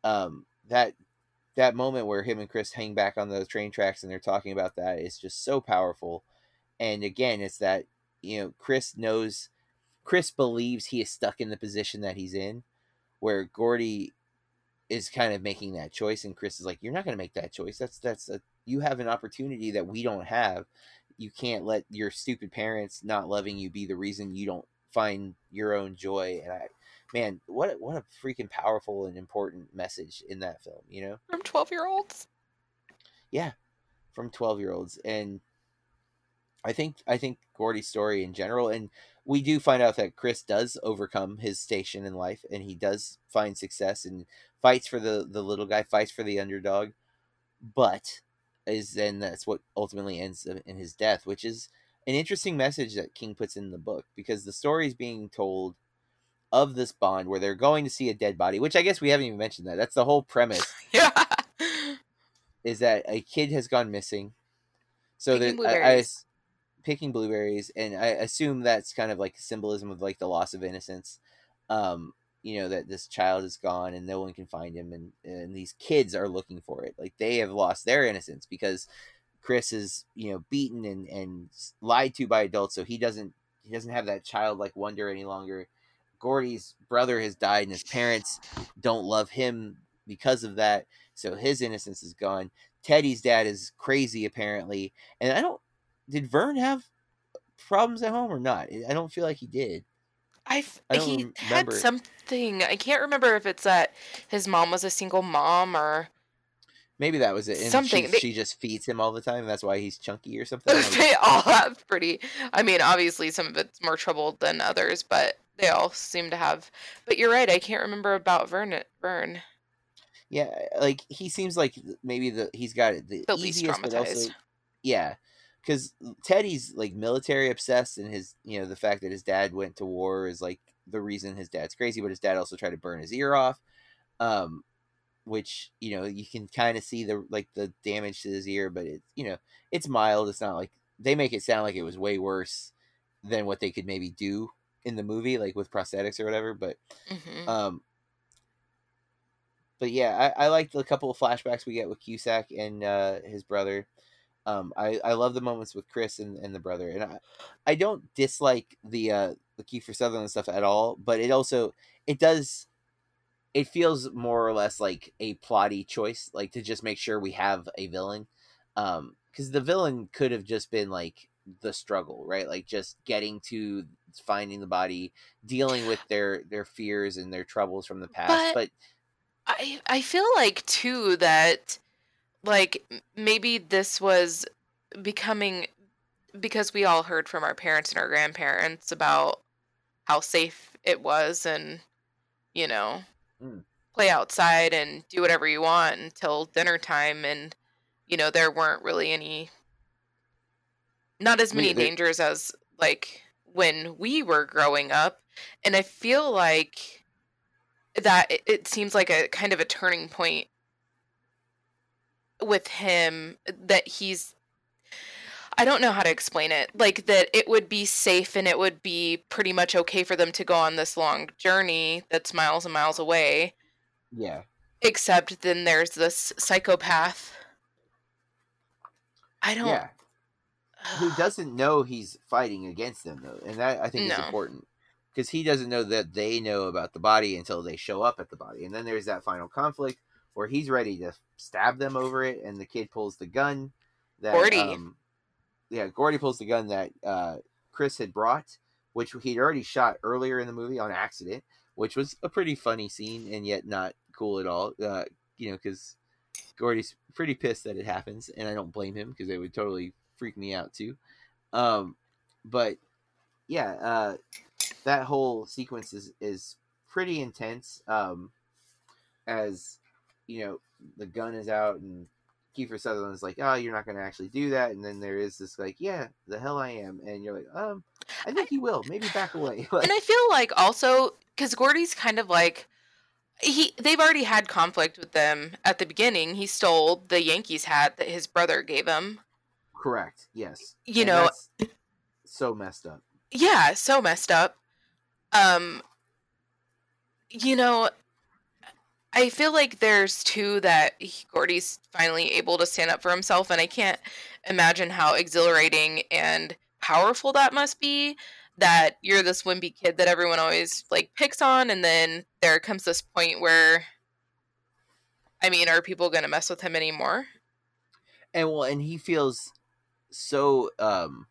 um, that that moment where him and Chris hang back on those train tracks and they're talking about that is just so powerful. And again, it's that you know Chris knows, Chris believes he is stuck in the position that he's in, where Gordie is kind of making that choice, and Chris is like, "You're not going to make that choice. That's that's a you have an opportunity that we don't have." You can't let your stupid parents not loving you be the reason you don't find your own joy and i man what a, what a freaking powerful and important message in that film you know From 12 year olds? yeah from 12 year olds and i think i think gordie's story in general and we do find out that chris does overcome his station in life and he does find success and fights for the the little guy fights for the underdog but is then that's what ultimately ends in his death which is an interesting message that king puts in the book because the story is being told of this bond where they're going to see a dead body which i guess we haven't even mentioned that that's the whole premise Yeah. is that a kid has gone missing. So Picking that I, I picking blueberries, and I assume that's kind of like symbolism of like the loss of innocence. Um, you know that this child is gone and no one can find him, and and these kids are looking for it. Like they have lost their innocence because Chris is you know beaten and and lied to by adults, so he doesn't he doesn't have that childlike wonder any longer. Gordie's brother has died, and his parents don't love him because of that. So his innocence is gone. Teddy's dad is crazy apparently, and I don't. Did Vern have problems at home or not? I don't feel like he did. I f- I he rem- had remember. something. I can't remember if it's that his mom was a single mom or Maybe that was it. And Something. She, They- she just feeds him all the time. That's why he's chunky or something. They all have pretty. I mean, obviously some of it's more troubled than others, but they all seem to have. But you're right. I can't remember about Vern. Vern. yeah, like he seems like maybe the he's got the, The least easiest, but also traumatized. yeah, because Teddy's like military obsessed, and his you know the fact that his dad went to war is like the reason his dad's crazy. But his dad also tried to burn his ear off, um, which you know you can kind of see the like the damage to his ear, but it's you know it's mild. It's not like they make it sound like it was way worse than what they could maybe do in the movie, like with prosthetics or whatever. But hmm um, but yeah, I, I like the couple of flashbacks we get with Cusack and uh, his brother. Um, I, I love the moments with Chris and, and the brother, and I, I don't dislike the uh, the Kiefer Sutherland stuff at all. But it also it does it feels more or less like a plotty choice, like to just make sure we have a villain. Um, because the villain could have just been like the struggle, right? Like just getting to finding the body, dealing with their their fears and their troubles from the past. But- But, I I feel like too that like maybe this was becoming because we all heard from our parents and our grandparents about how safe it was and you know Mm. play outside and do whatever you want until dinner time and you know there weren't really any not as many dangers as like when we were growing up and i feel like that it, it seems like a kind of a turning point with him that he's I don't know how to explain it. Like that it would be safe and it would be pretty much okay for them to go on this long journey that's miles and miles away. yeah, Except then there's this psychopath. I don't yeah. Who doesn't know he's fighting against them though, and that I think is important because he doesn't know that they know about the body until they show up at the body, and then there's that final conflict where he's ready to stab them over it, and the kid pulls the gun. That, Gordie. Um, yeah, Gordie pulls the gun that uh, Chris had brought, which he'd already shot earlier in the movie on accident, which was a pretty funny scene and yet not cool at all. Uh, you know, because Gordie's pretty pissed that it happens, and I don't blame him because it would totally freak me out too. Um, but yeah, uh, that whole sequence is is pretty intense. Um, as you know, the gun is out and Kiefer Sutherland's like, "Oh, you're not going to actually do that," and then there is this like, "Yeah, the hell I am," and you're like, "Um, I think he will. Maybe back away." Like, and I feel like also because Gordie's kind of like he they've already had conflict with them at the beginning. He stole the Yankees hat that his brother gave him. correct. Yes. You And know, so messed up. yeah, so messed up. Um, you know, I feel like there's two that he- Gordie's finally able to stand up for himself, and I can't imagine how exhilarating and powerful that must be. That you're this wimpy kid that everyone always like picks on, and then there comes this point where, I mean, are people gonna mess with him anymore? and well and he feels so um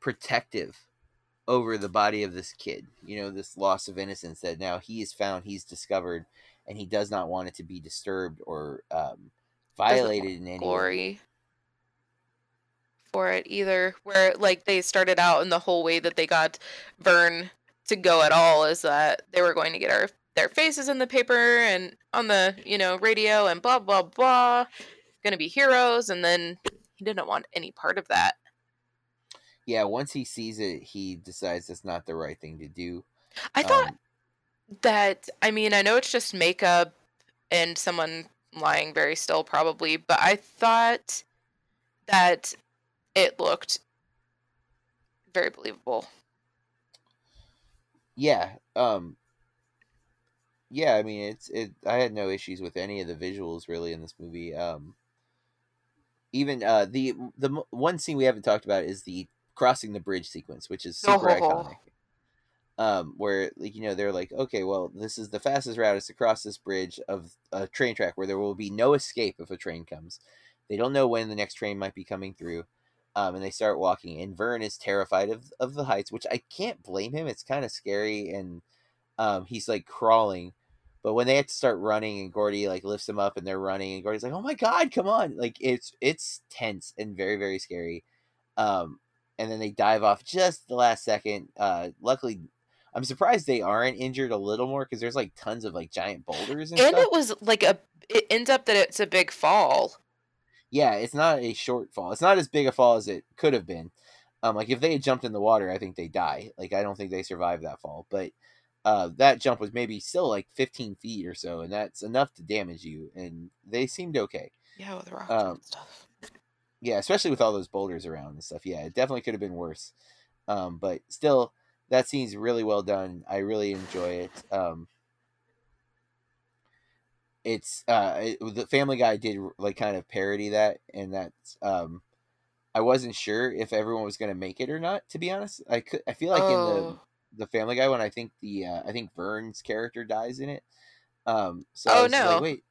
protective over the body of this kid you know this loss of innocence that now he is found he's discovered and he does not want it to be disturbed or um violated in any way glory for it either. Where like they started out and the whole way that they got Vern to go at all is that they were going to get our their faces in the paper and on the you know radio and blah blah blah, gonna be heroes, and then he didn't want any part of that. yeah once he sees it he decides that's not the right thing to do I thought Um, that I mean I know it's just makeup and someone lying very still probably, but I thought that it looked very believable. yeah um yeah i mean it's it i had no issues with any of the visuals really in this movie um even uh the the one scene we haven't talked about is the crossing the bridge sequence which is super Oh. iconic um where like you know they're like okay well this is the fastest route is to cross this bridge of a train track where there will be no escape if a train comes. They don't know when the next train might be coming through. Um, and they start walking and vern is terrified of, of the heights which i can't blame him it's kind of scary and um, he's like crawling. But when they have to start running and gordie like lifts him up and they're running and gordie's like oh my god come on! Like it's it's tense and very very scary. Um, and then they dive off just the last second. Uh, luckily i'm surprised they aren't injured a little more because there's like tons of like giant boulders and, and stuff it was like a it ends up that it's a big fall yeah, it's not a short fall. It's not as big a fall as it could have been. Um, like if they had jumped in the water, I think they die. Like I don't think they survived that fall. But uh, that jump was maybe still like 15 feet or so, and that's enough to damage you. And they seemed okay. yeah with the rocks Um, and stuff Yeah, especially with all those boulders around and stuff. Yeah, it definitely could have been worse. Um, but still, that scene's really well done. I really enjoy it. Um, it's uh, it, the Family Guy did like kind of parody that, and that's um, I wasn't sure if everyone was gonna make it or not. To be honest, I could. I feel like in Oh. the the Family Guy one, I think the uh, I think Vern's character dies in it. Um, so Oh, no. like, wait,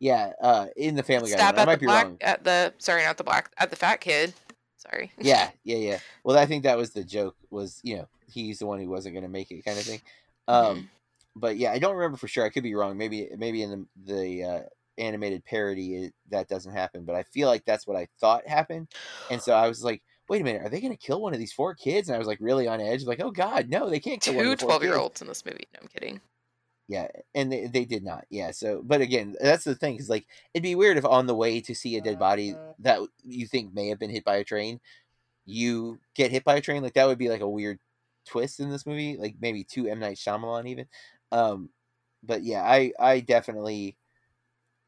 yeah, uh, in the Family Guy, one. I might be black wrong. at the sorry not the black at the fat kid Sorry. yeah, yeah, yeah. Well, I think that was the joke. Was you know he's the one who wasn't going to make it, kind of thing. Um, Mhm. but yeah, I don't remember for sure. I could be wrong. Maybe maybe in the the uh, animated parody it, that doesn't happen, but I feel like that's what I thought happened, and so I was like, wait a minute, are they going to kill one of these four kids? And I was like really on edge, like, oh god, no, they can't kill one Two of the four 12 year olds in this movie. No, I'm kidding. Yeah, and they, they did not. Yeah, so but again, that's the thing because like it'd be weird if on the way to see a dead body that you think may have been hit by a train, you get hit by a train. Like that would be like a weird twist in this movie, like maybe two M Night Shyamalan even. Um, but yeah, I I definitely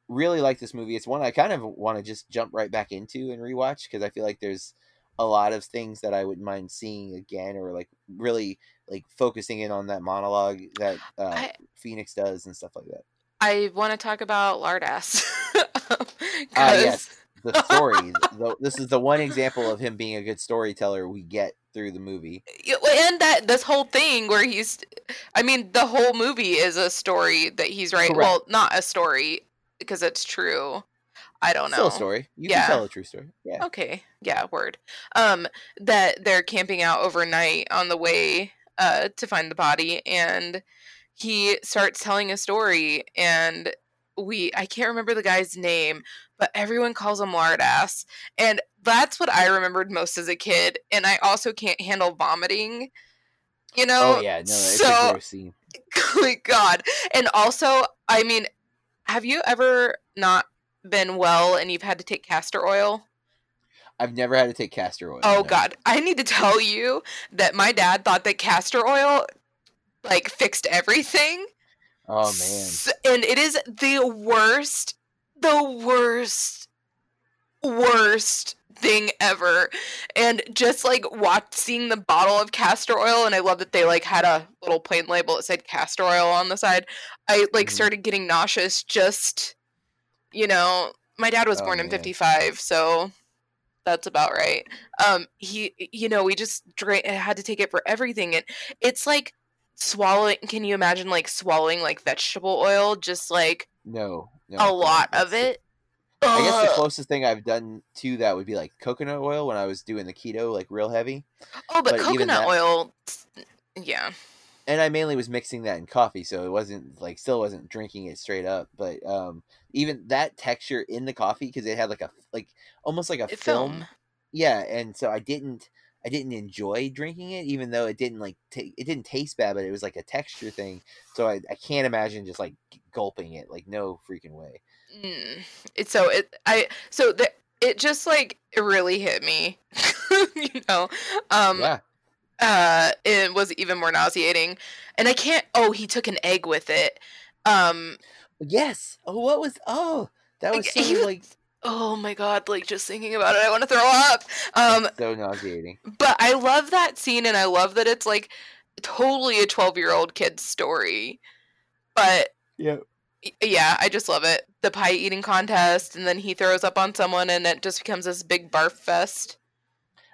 really like this movie. It's one I kind of want to just jump right back into and rewatch because I feel like there's a lot of things that I wouldn't mind seeing again or like really like focusing in on that monologue that uh, I- Phoenix does and stuff like that. I want to talk about Lardass. Ah, yes. The story. the, this is the one example of him being a good storyteller we get through the movie. And that this whole thing where he's i mean the whole movie is a story that he's writing well not a story because it's true i don't know Still a story. You Yeah. can tell a true story. Yeah. okay yeah word um that they're camping out overnight on the way uh to find the body and he starts telling a story and we i can't remember the guy's name but everyone calls him lard ass. and that's what i remembered most as a kid and i also can't handle vomiting you know Oh yeah, no, it's so a gross scene. Oh my god and also i mean have you ever not been well and you've had to take castor oil I've never had to take castor oil. Oh no. god, I need to tell you that my dad thought that castor oil like fixed everything. Oh man. And it is the worst, the worst, worst thing ever. And just like watching seeing the bottle of castor oil, and I love that they like had a little plain label that said castor oil on the side. I like Mhm. started getting nauseous just you know, my dad was Oh, born in 55, so that's about right. Um he you know, we just drank had to take it for everything and it's like swallowing can you imagine like swallowing like vegetable oil just like No. No a lot of it I guess the closest thing I've done to that would be like coconut oil when I was doing the keto, like real heavy. oh but, but coconut that- oil yeah and I mainly was mixing that in coffee, so it wasn't like still wasn't drinking it straight up. But um, even that texture in the coffee because it had like a like almost like a film. film. Yeah, and so I didn't I didn't enjoy drinking it, even though it didn't like ta it didn't taste bad, but it was like a texture thing. So I, I can't imagine just like gulping it, like no freaking way. Mm. It's so it I so the it just like it really hit me. you know. Um yeah, uh it was even more nauseating. And I can't oh, he took an egg with it. Um yes. Oh, what was? Oh, that was so he like oh my god, like just thinking about it I want to throw up. Um so nauseating. but I love that scene and I love that it's like totally a 12-year-old kid's story. But Yeah. yeah, I just love it. The pie eating contest and then he throws up on someone and it just becomes this big barf fest.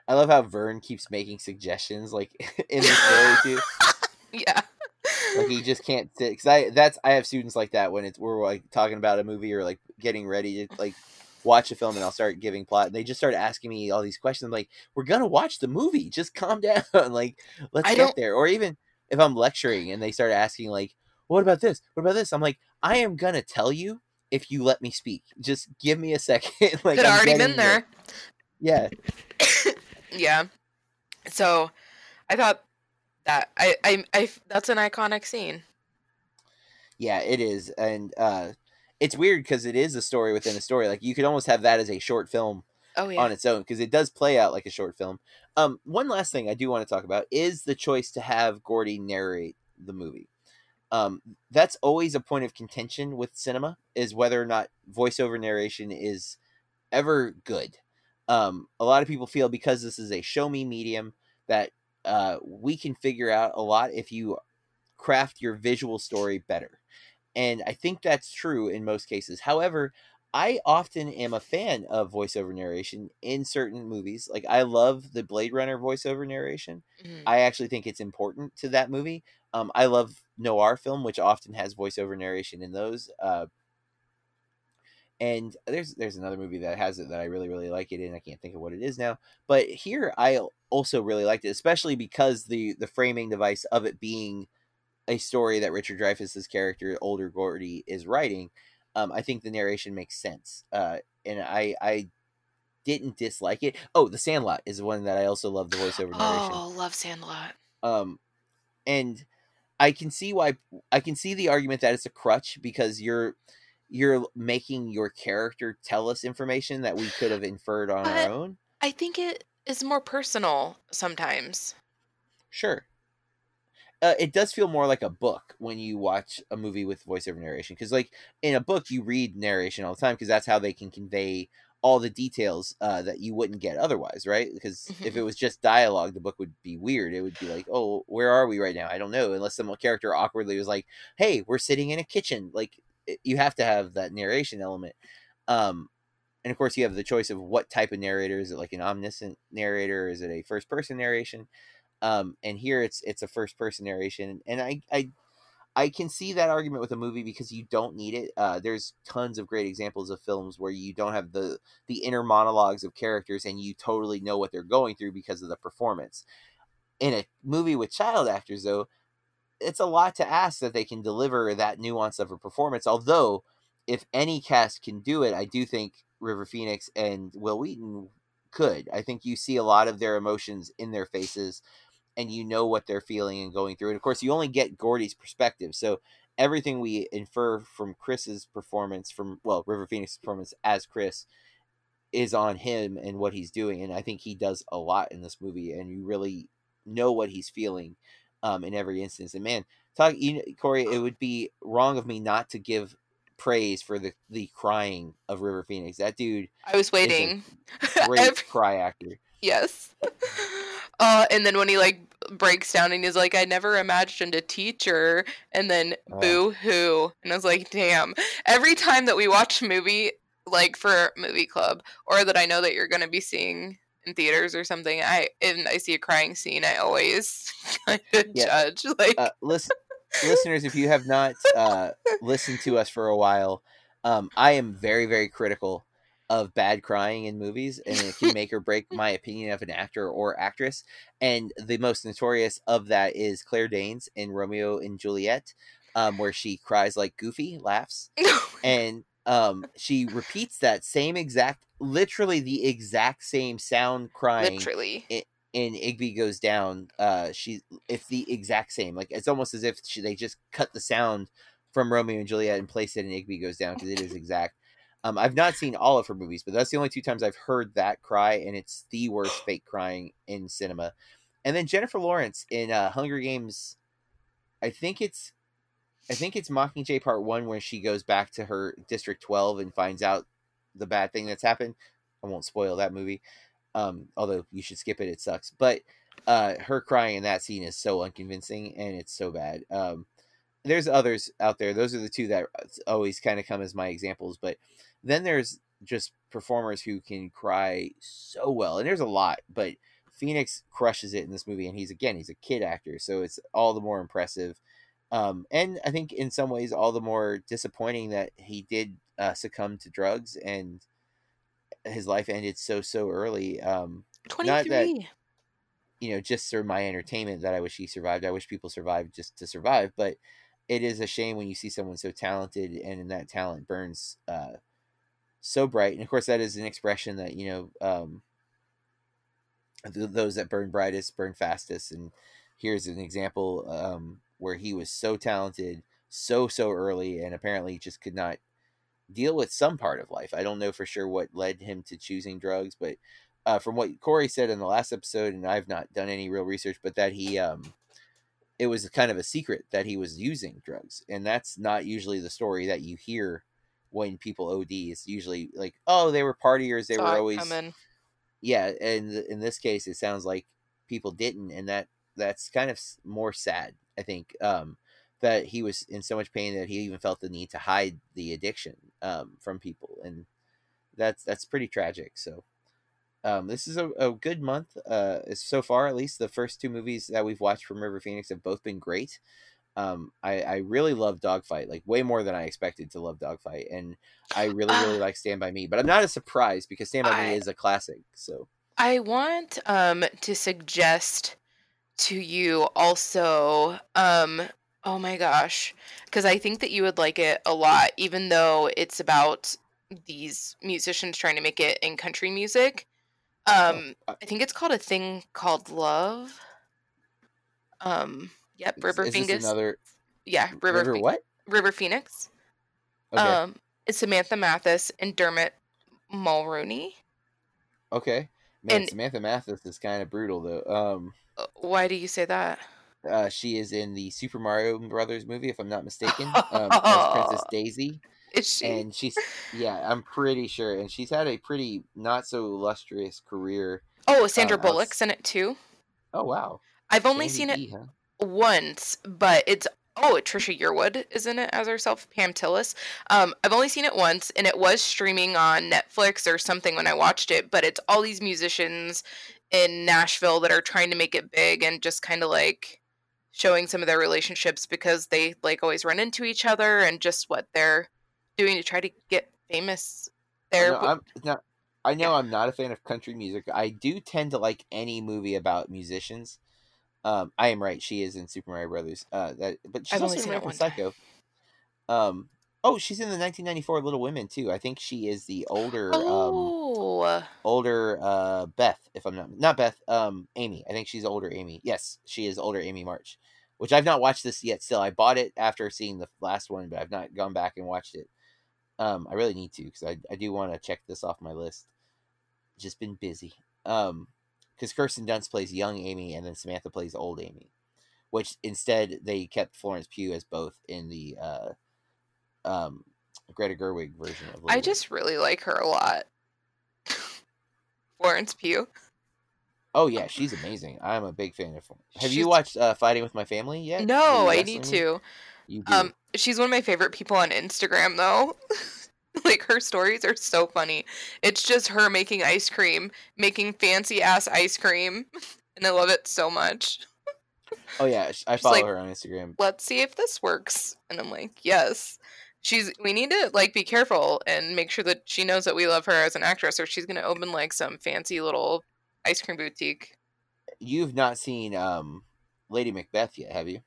I love how Vern keeps making suggestions, like in the story too. Yeah. like he just can't sit because i that's i have students like that when it's we're like talking about a movie or like getting ready to like watch a film and i'll start giving plot. And they just start asking me all these questions. I'm like we're gonna watch the movie. Just calm down. Like let's I get don't- there. Or even if i'm lecturing and they start asking like what about this? What about this? I'm like i am gonna tell you if you let me speak. Just give me a second. Like I'm already been there. yeah. Yeah. So I thought that I, I I that's an iconic scene. Yeah, it is, and uh, it's weird because it is a story within a story. Like you could almost have that as a short film Oh yeah. on its own because it does play out like a short film. Um, one last thing I do want to talk about is the choice to have Gordie narrate the movie. Um, that's always a point of contention with cinema is whether or not voiceover narration is ever good. Um, a lot of people feel because this is a show me medium that uh, we can figure out a lot if you craft your visual story better. And I think that's true in most cases. However, I often am a fan of voiceover narration in certain movies. Like I love the Blade Runner voiceover narration. Mhm. I actually think it's important to that movie. Um, I love noir film, which often has voiceover narration in those. Uh, and there's there's another movie that has it that I really really like it in. I can't think of what it is now, but here I also really liked it, especially because the the framing device of it being a story that Richard Dreyfuss's character, older Gordie, is writing. Um, I think the narration makes sense, uh, and I I didn't dislike it. Oh, The Sandlot is one that I also love the voiceover narration. Oh, love Sandlot. Um, and I can see why I can see the argument that it's a crutch because you're you're making your character tell us information that we could have inferred on But- our own. I think it is more personal sometimes. Sure. Uh, it does feel more like a book when you watch a movie with voiceover narration because like in a book you read narration all the time because that's how they can convey all the details uh, that you wouldn't get otherwise right? Because if Mhm. it was just dialogue the book would be weird. It would be like oh where are we right now? I don't know unless some character awkwardly was like hey we're sitting in a kitchen. Like you have to have that narration element um and of course you have the choice of what type of narrator. Is it like an omniscient narrator? Is it a first person narration um and here it's it's a first person narration and i i i can see that argument with a movie because you don't need it uh there's tons of great examples of films where you don't have the the inner monologues of characters and you totally know what they're going through because of the performance. In a movie with child actors though it's a lot to ask that they can deliver that nuance of a performance although if any cast can do it i do think river phoenix and wil wheaton could. I think you see a lot of their emotions in their faces and you know what they're feeling and going through and of course you only get gordie's perspective so everything we infer from chris's performance from well river phoenix's performance as chris is on him and what he's doing and i think he does a lot in this movie and you really know what he's feeling um, in every instance and man talk you know, corey it would be wrong of me not to give praise for the the crying of river phoenix that dude I was waiting. great Every- cry actor yes. Uh, and then when he like breaks down and he's like, I never imagined a teacher, and then Oh. boo hoo, and I was like, damn. Every time that we watch a movie, like for movie club, or that I know that you're gonna be seeing in theaters or something, I and I see a crying scene, I always kind of Yeah. judge. Like, uh, listen, listeners, if you have not uh, listened to us for a while, um, I am very, very critical of bad crying in movies, and it can make or break my opinion of an actor or actress. And the most notorious of that is Claire Danes in Romeo and Juliet, um, where she cries like Goofy, laughs, and um, she repeats that same exact, literally the exact same sound crying literally. in Igby goes down, uh, she it's the exact same. Like it's almost as if she, they just cut the sound from Romeo and Juliet and placed it in Igby goes down because it is exact. Um, I've not seen all of her movies, but that's the only two times I've heard that cry, and it's the worst fake crying in cinema. And then Jennifer Lawrence in uh, Hunger Games, I think it's, I think it's Mockingjay Part One where she goes back to her District Twelve and finds out the bad thing that's happened. I won't spoil that movie um although you should skip it it sucks but uh her crying in that scene is so unconvincing and it's so bad um there's others out there those are the two that always kind of come as my examples but then there's just performers who can cry so well and there's a lot but phoenix crushes it in this movie and he's again he's a kid actor so it's all the more impressive um and i think in some ways all the more disappointing that he did uh, succumb to drugs and his life ended so so early um not that- 23. you know, just for my entertainment that I wish he survived. I wish people survived just to survive, but it is a shame when you see someone so talented and that talent burns uh, so bright. And of course, that is an expression that you know um, th- those that burn brightest burn fastest. And here's an example um, where he was so talented so so early, and apparently just could not deal with some part of life. I don't know for sure what led him to choosing drugs, but uh, from what Corey said in the last episode, and I've not done any real research, but that he, um, it was kind of a secret that he was using drugs, and that's not usually the story that you hear when people OD. It's usually like, oh, they were partiers, they Saw were always, yeah. And in this case, it sounds like people didn't, and that that's kind of more sad. I think um, that he was in so much pain that he even felt the need to hide the addiction um, from people, and that's that's pretty tragic. So um, this is a, a good month uh, so far. At least the first two movies that we've watched from River Phoenix have both been great. Um, I, I really love Dogfight, like way more than I expected to love Dogfight, and I really really Ah. like Stand by Me. But I'm not as surprised because Stand by I- Me is a classic. So I want um to suggest to you also um oh my gosh because I think that you would like it a lot even though it's about these musicians trying to make it in country music. Um uh, I think it's called a thing called love. Um yep, is- River is this Phoenix. another yeah, River River what? River Phoenix. Okay, Um it's Samantha Mathis and Dermot Mulroney. okay. Man, and- Samantha Mathis is kind of brutal though. Um, Uh, Why do you say that? uh, she is in the Super Mario Brothers movie, if I'm not mistaken, um, as Princess Daisy. Is she? and she's yeah i'm pretty sure and she's had a pretty not so illustrious career oh, Sandra um, Bullock's in it too. oh wow I've only Sandy seen it huh? once, but it's oh, Trisha Yearwood is in it as herself, Pam Tillis. Um, I've only seen it once, and it was streaming on Netflix or something when I watched it. But it's all these musicians in Nashville that are trying to make it big and just kind of like showing some of their relationships because they like always run into each other and just what they're doing to try to get famous there. no, I'm not i know i'm not a fan of country music i do tend to like any movie about musicians um i am right she is in super mario brothers uh that but she's I've also only in seen it american one time. psycho um oh she's in the 1994 little women too i think she is the older um oh, older uh Beth, if I'm not not Beth, um Amy. I think she's older Amy. Yes, she is older Amy March. Which I've not watched this yet still. I bought it after seeing the last one, but I've not gone back and watched it. Um I really need to cuz I I do want to check this off my list. Just been busy. Um cuz Kirsten Dunst plays young Amy and then Samantha plays old Amy. Which instead they kept Florence Pugh as both in the uh um Greta Gerwig version of Little I just really like her a lot. Florence Pugh. Oh yeah, she's amazing. I'm a big fan of. Have She's- you watched uh, Fighting with My Family yet? No, I need to. You do. Um, she's one of my favorite people on Instagram, though. like her stories are so funny. It's just her making ice cream, making fancy ass ice cream, and I love it so much. oh yeah, I follow like- her on Instagram. Let's see if this works. And I'm like, yes. She's. We need to like be careful and make sure that she knows that we love her as an actress, or she's gonna open like some fancy little ice cream boutique. You've not seen um, Lady Macbeth yet, have you?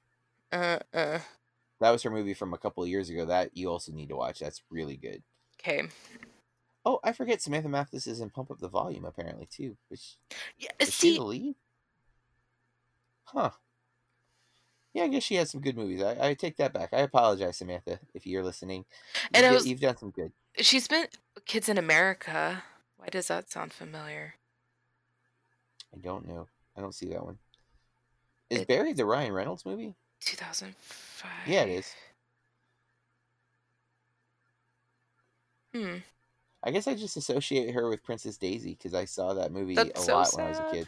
Uh, uh. That was her movie from a couple of years ago. That you also need to watch. That's really good. Okay. Oh, I forget Samantha Mathis is in Pump Up the Volume apparently too. Is, Yeah. Uh, is she the lead? Huh. Yeah, I guess she has some good movies. I, I take that back. I apologize, Samantha, if you're listening. And You've, I d- was- you've done some good. she's been Kids in America. Why does that sound familiar? I don't know. I don't see that one. Is It- Barry the Ryan Reynolds movie? 2005. Yeah, it is. Hmm. I guess I just associate her with Princess Daisy because I saw that movie That's a so lot when I was a kid.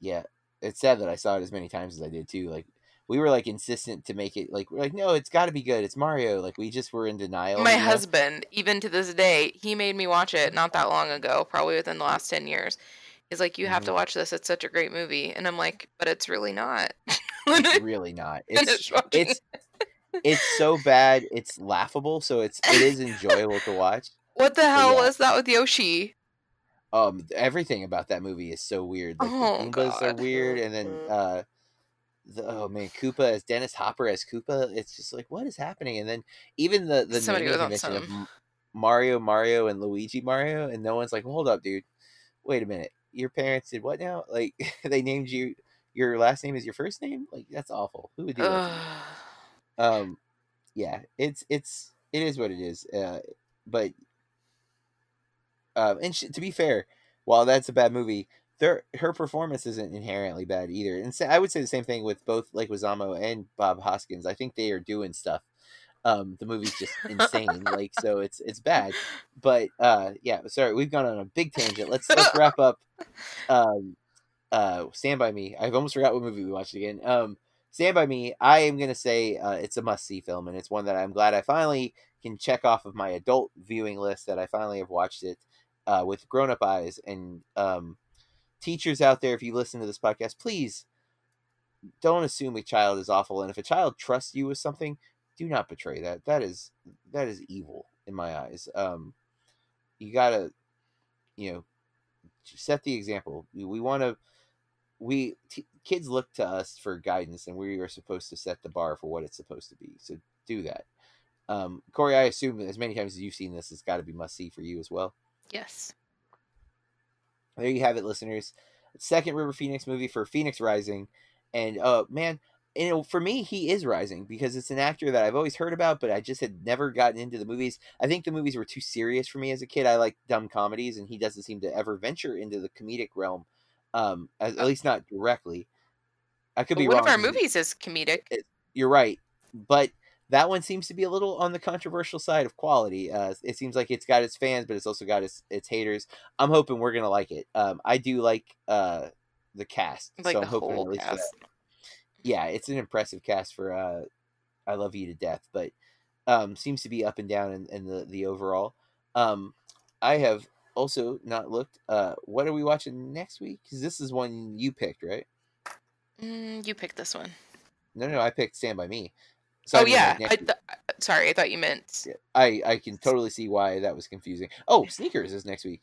Yeah, it's sad that I saw it as many times as I did too. Like we were like insistent to make it like we're like no, it's got to be good. It's Mario. Like we just were in denial. My you know? husband, even to this day, he made me watch it not that long ago, probably within the last 10 years. He's like, You have to watch this. It's such a great movie. And I'm like, But it's really not. It's really not. It's Finished watching it's it's so bad. It's laughable. So it's it is enjoyable to watch. what the hell yeah. was that with Yoshi? um everything about that movie is so weird. Like Oh, the Goombas are weird, and then uh, the oh man, Koopa as Dennis Hopper as Koopa. It's just like what is happening? And then even the the Somebody naming was convention of Mario, Mario, and Luigi Mario, and no one's like, hold up, dude, wait a minute, your parents did what now? Like they named you. Your last name is your first name? Like that's awful. Who would do that? Um yeah it's it's it is what it is uh but um and sh- to be fair while that's a bad movie their her performance isn't inherently bad either and sa- i would say the same thing with both like Leguizamo and bob hoskins i think they are doing stuff um the movie's just insane like so it's it's bad. But uh yeah sorry we've gone on a big tangent. Let's let's wrap up um uh stand by me. I've almost forgot what movie we watched again. Um stand by me i am gonna say uh, it's a must-see film and it's one that i'm glad i finally can check off of my adult viewing list that i finally have watched it uh, with grown-up eyes. And um teachers out there if you listen to this podcast please don't assume a child is awful, and if a child trusts you with something, do not betray that. That is that is evil in my eyes. Um, you gotta, you know, set the example. We, we want to. We t- kids look to us for guidance, and we are supposed to set the bar for what it's supposed to be. So do that. Um, Corey, I assume as many times as you've seen this, it's got to be must see for you as well. Yes. There you have it, listeners. Second River Phoenix movie for Phoenix Rising, and uh, man, you know, for me, he is rising because it's an actor that I've always heard about, but I just had never gotten into the movies. I think the movies were too serious for me as a kid. I like dumb comedies, and he doesn't seem to ever venture into the comedic realm, um, at, at least not directly. I could But be one wrong. of our movies is comedic. you're right, but that one seems to be a little on the controversial side of quality. Uh, it seems like it's got its fans, but it's also got its its haters. I'm hoping we're gonna like it. Um, I do like uh the cast, Like so the I'm hoping at least for cast. that. Yeah, it's an impressive cast for uh, I love you to death, but um, seems to be up and down in, in the the overall. Um, I have also not looked. Uh, what are we watching next week? Because this is one you picked, right? Mm, you picked this one. No, no, I picked Stand by Me. So I oh mean, yeah. next I th- sorry, I thought you meant. I I can totally see why that was confusing. Oh, sneakers is next week.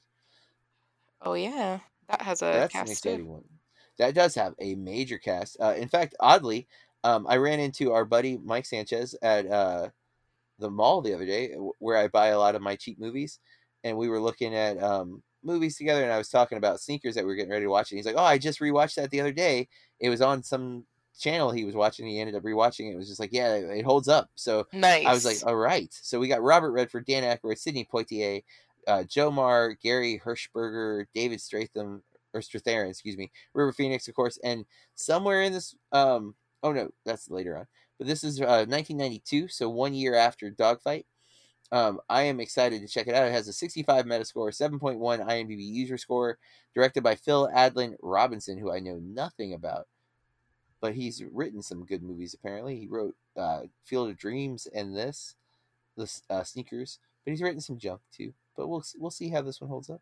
Oh yeah, that has a That's an cast too. one. That does have a major cast. Uh, in fact, oddly, um, I ran into our buddy Mike Sanchez at uh, the mall the other day, where I buy a lot of my cheap movies, and we were looking at um, movies together, and I was talking about sneakers that we were getting ready to watch, and he's like, "Oh, I just rewatched that the other day. It was on some channel he was watching. He ended up rewatching it. It was just like, yeah, it holds up." So Nice. I was like, all right. So we got Robert Redford, Dan Aykroyd, Sidney Poitier, uh, Joe Marr, Gary Hershberger, David Stratham, or Strathairn, excuse me, River Phoenix, of course, and somewhere in this, um, oh no, that's later on. But this is uh, 1992, so one year after Dogfight. Um, I am excited to check it out. It has a 65 Metascore, 7.1 IMDb user score, directed by Phil Alden Robinson, who I know nothing about, but he's written some good movies. Apparently, he wrote uh, Field of Dreams and this, the uh, sneakers. But he's written some junk too. But we'll we'll see how this one holds up.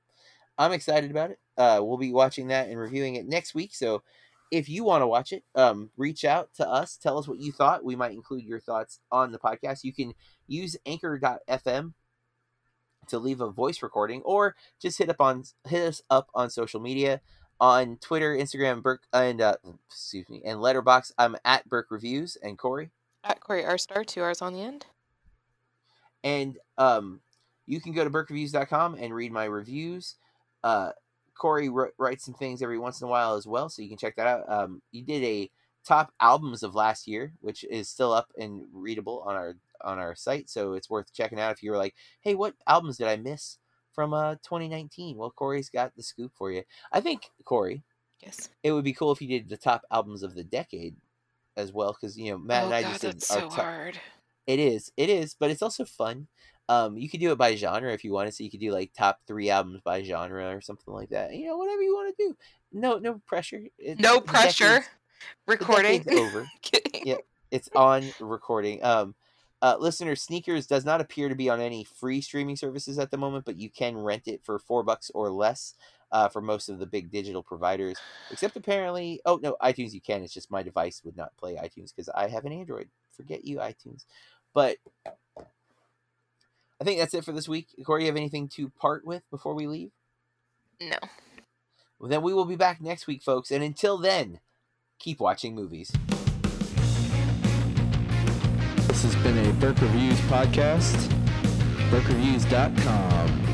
I'm excited about it. Uh, we'll be watching that and reviewing it next week. So if you want to watch it, um, reach out to us. Tell us what you thought. We might include your thoughts on the podcast. You can use Anchor.fm to leave a voice recording, or just hit up on hit us up on social media on Twitter, Instagram, Burke, and uh, excuse me, and Letterboxd. I'm at Burke Reviews and Corey. At Corey R Star, two hours on the end. and um, you can go to burkereviews.com and read my reviews. Uh, Corey wr- writes some things every once in a while as well, so you can check that out. Um, you did a top albums of last year, which is still up and readable on our on our site, so it's worth checking out if you were like, "Hey, what albums did I miss from uh 2019?" Well, Corey's got the scoop for you. I think Corey, Yes. it would be cool if you did the top albums of the decade as well, because you know Matt oh and I God, just did that's our so top- hard. it is. It is, but it's also fun. Um, you could do it by genre if you want to. So you could do like top three albums by genre or something like that. You know, whatever you want to do. No, no pressure. It- No pressure. Recording. over. Yeah. It's on recording. Um, uh, listener, Sneakers does not appear to be on any free streaming services at the moment, but you can rent it for four bucks or less. Uh, for most of the big digital providers, except apparently, oh no, iTunes you can. It's just my device would not play iTunes because I have an Android. Forget you, iTunes. But I think that's it for this week. Corey, you have anything to part with before we leave? No. Well, then we will be back next week, folks. And until then, keep watching movies. This has been a Burke Reviews podcast. BurkeReviews.com.